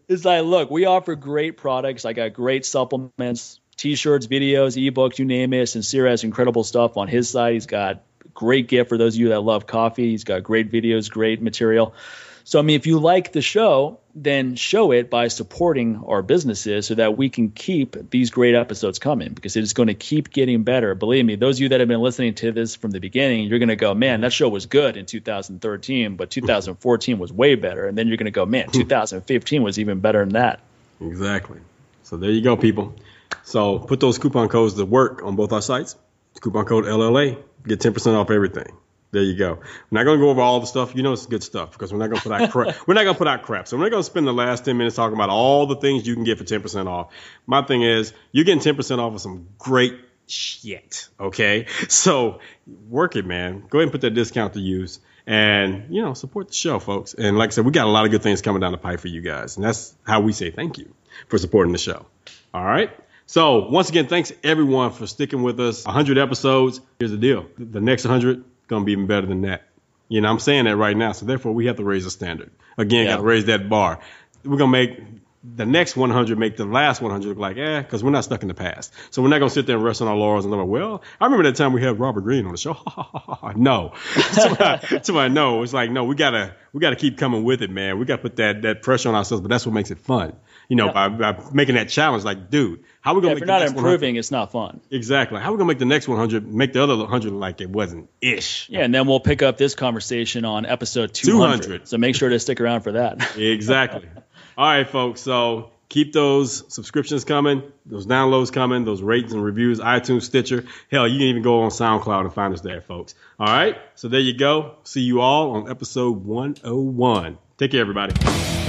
it's like, look, we offer great products. I got great supplements, t-shirts, videos, ebooks, you name it. Sincere has incredible stuff on his side. He's got great gift for those of you that love coffee. He's got great videos, great material. So, I mean, if you like the show, then show it by supporting our businesses so that we can keep these great episodes coming because it is going to keep getting better. Believe me, those of you that have been listening to this from the beginning, you're going to go, man, that show was good in 2013, but 2014 was way better. And then you're going to go, man, hmm. 2015 was even better than that. Exactly. So there you go, people. So put those coupon codes to work on both our sites. Coupon code LLA, get 10% off everything. There you go. We're not gonna go over all the stuff. You know it's good stuff because we're not gonna put out crap. <laughs> we're not gonna put out crap. So we're not gonna spend the last ten minutes talking about all the things you can get for ten percent off. My thing is you're getting ten percent off of some great shit. Okay, so work it, man. Go ahead and put that discount to use, and you know support the show, folks. And like I said, we got a lot of good things coming down the pipe for you guys, and that's how we say thank you for supporting the show. All right. So once again, thanks everyone for sticking with us. 100 episodes. Here's the deal: the next 100 gonna be even better than that. You know, I'm saying that right now. So therefore, we have to raise the standard. Again, yeah. got to raise that bar. We're gonna make the next 100 make the last 100 look like eh, because we're not stuck in the past. So we're not gonna sit there and rest on our laurels and go, well, I remember that time we had Robert Greene on the show. <laughs> no, <laughs> somebody, no. It's like no, we gotta we gotta keep coming with it, man. We gotta put that that pressure on ourselves, but that's what makes it fun you know, yeah. by, by, making that challenge. Like, dude, how are we gonna yeah, make? If you're not improving, it's not fun. Exactly. How are we gonna make the next 100 make the other 100 like it wasn't ish? Yeah, and then we'll pick up this conversation on episode 200. 200. So make sure to stick around for that. <laughs> exactly. All right, folks. So keep those subscriptions coming, those downloads coming, those ratings and reviews, iTunes, Stitcher. Hell, you can even go on SoundCloud and find us there, folks. All right. So there you go. See you all on episode 101. Take care, everybody.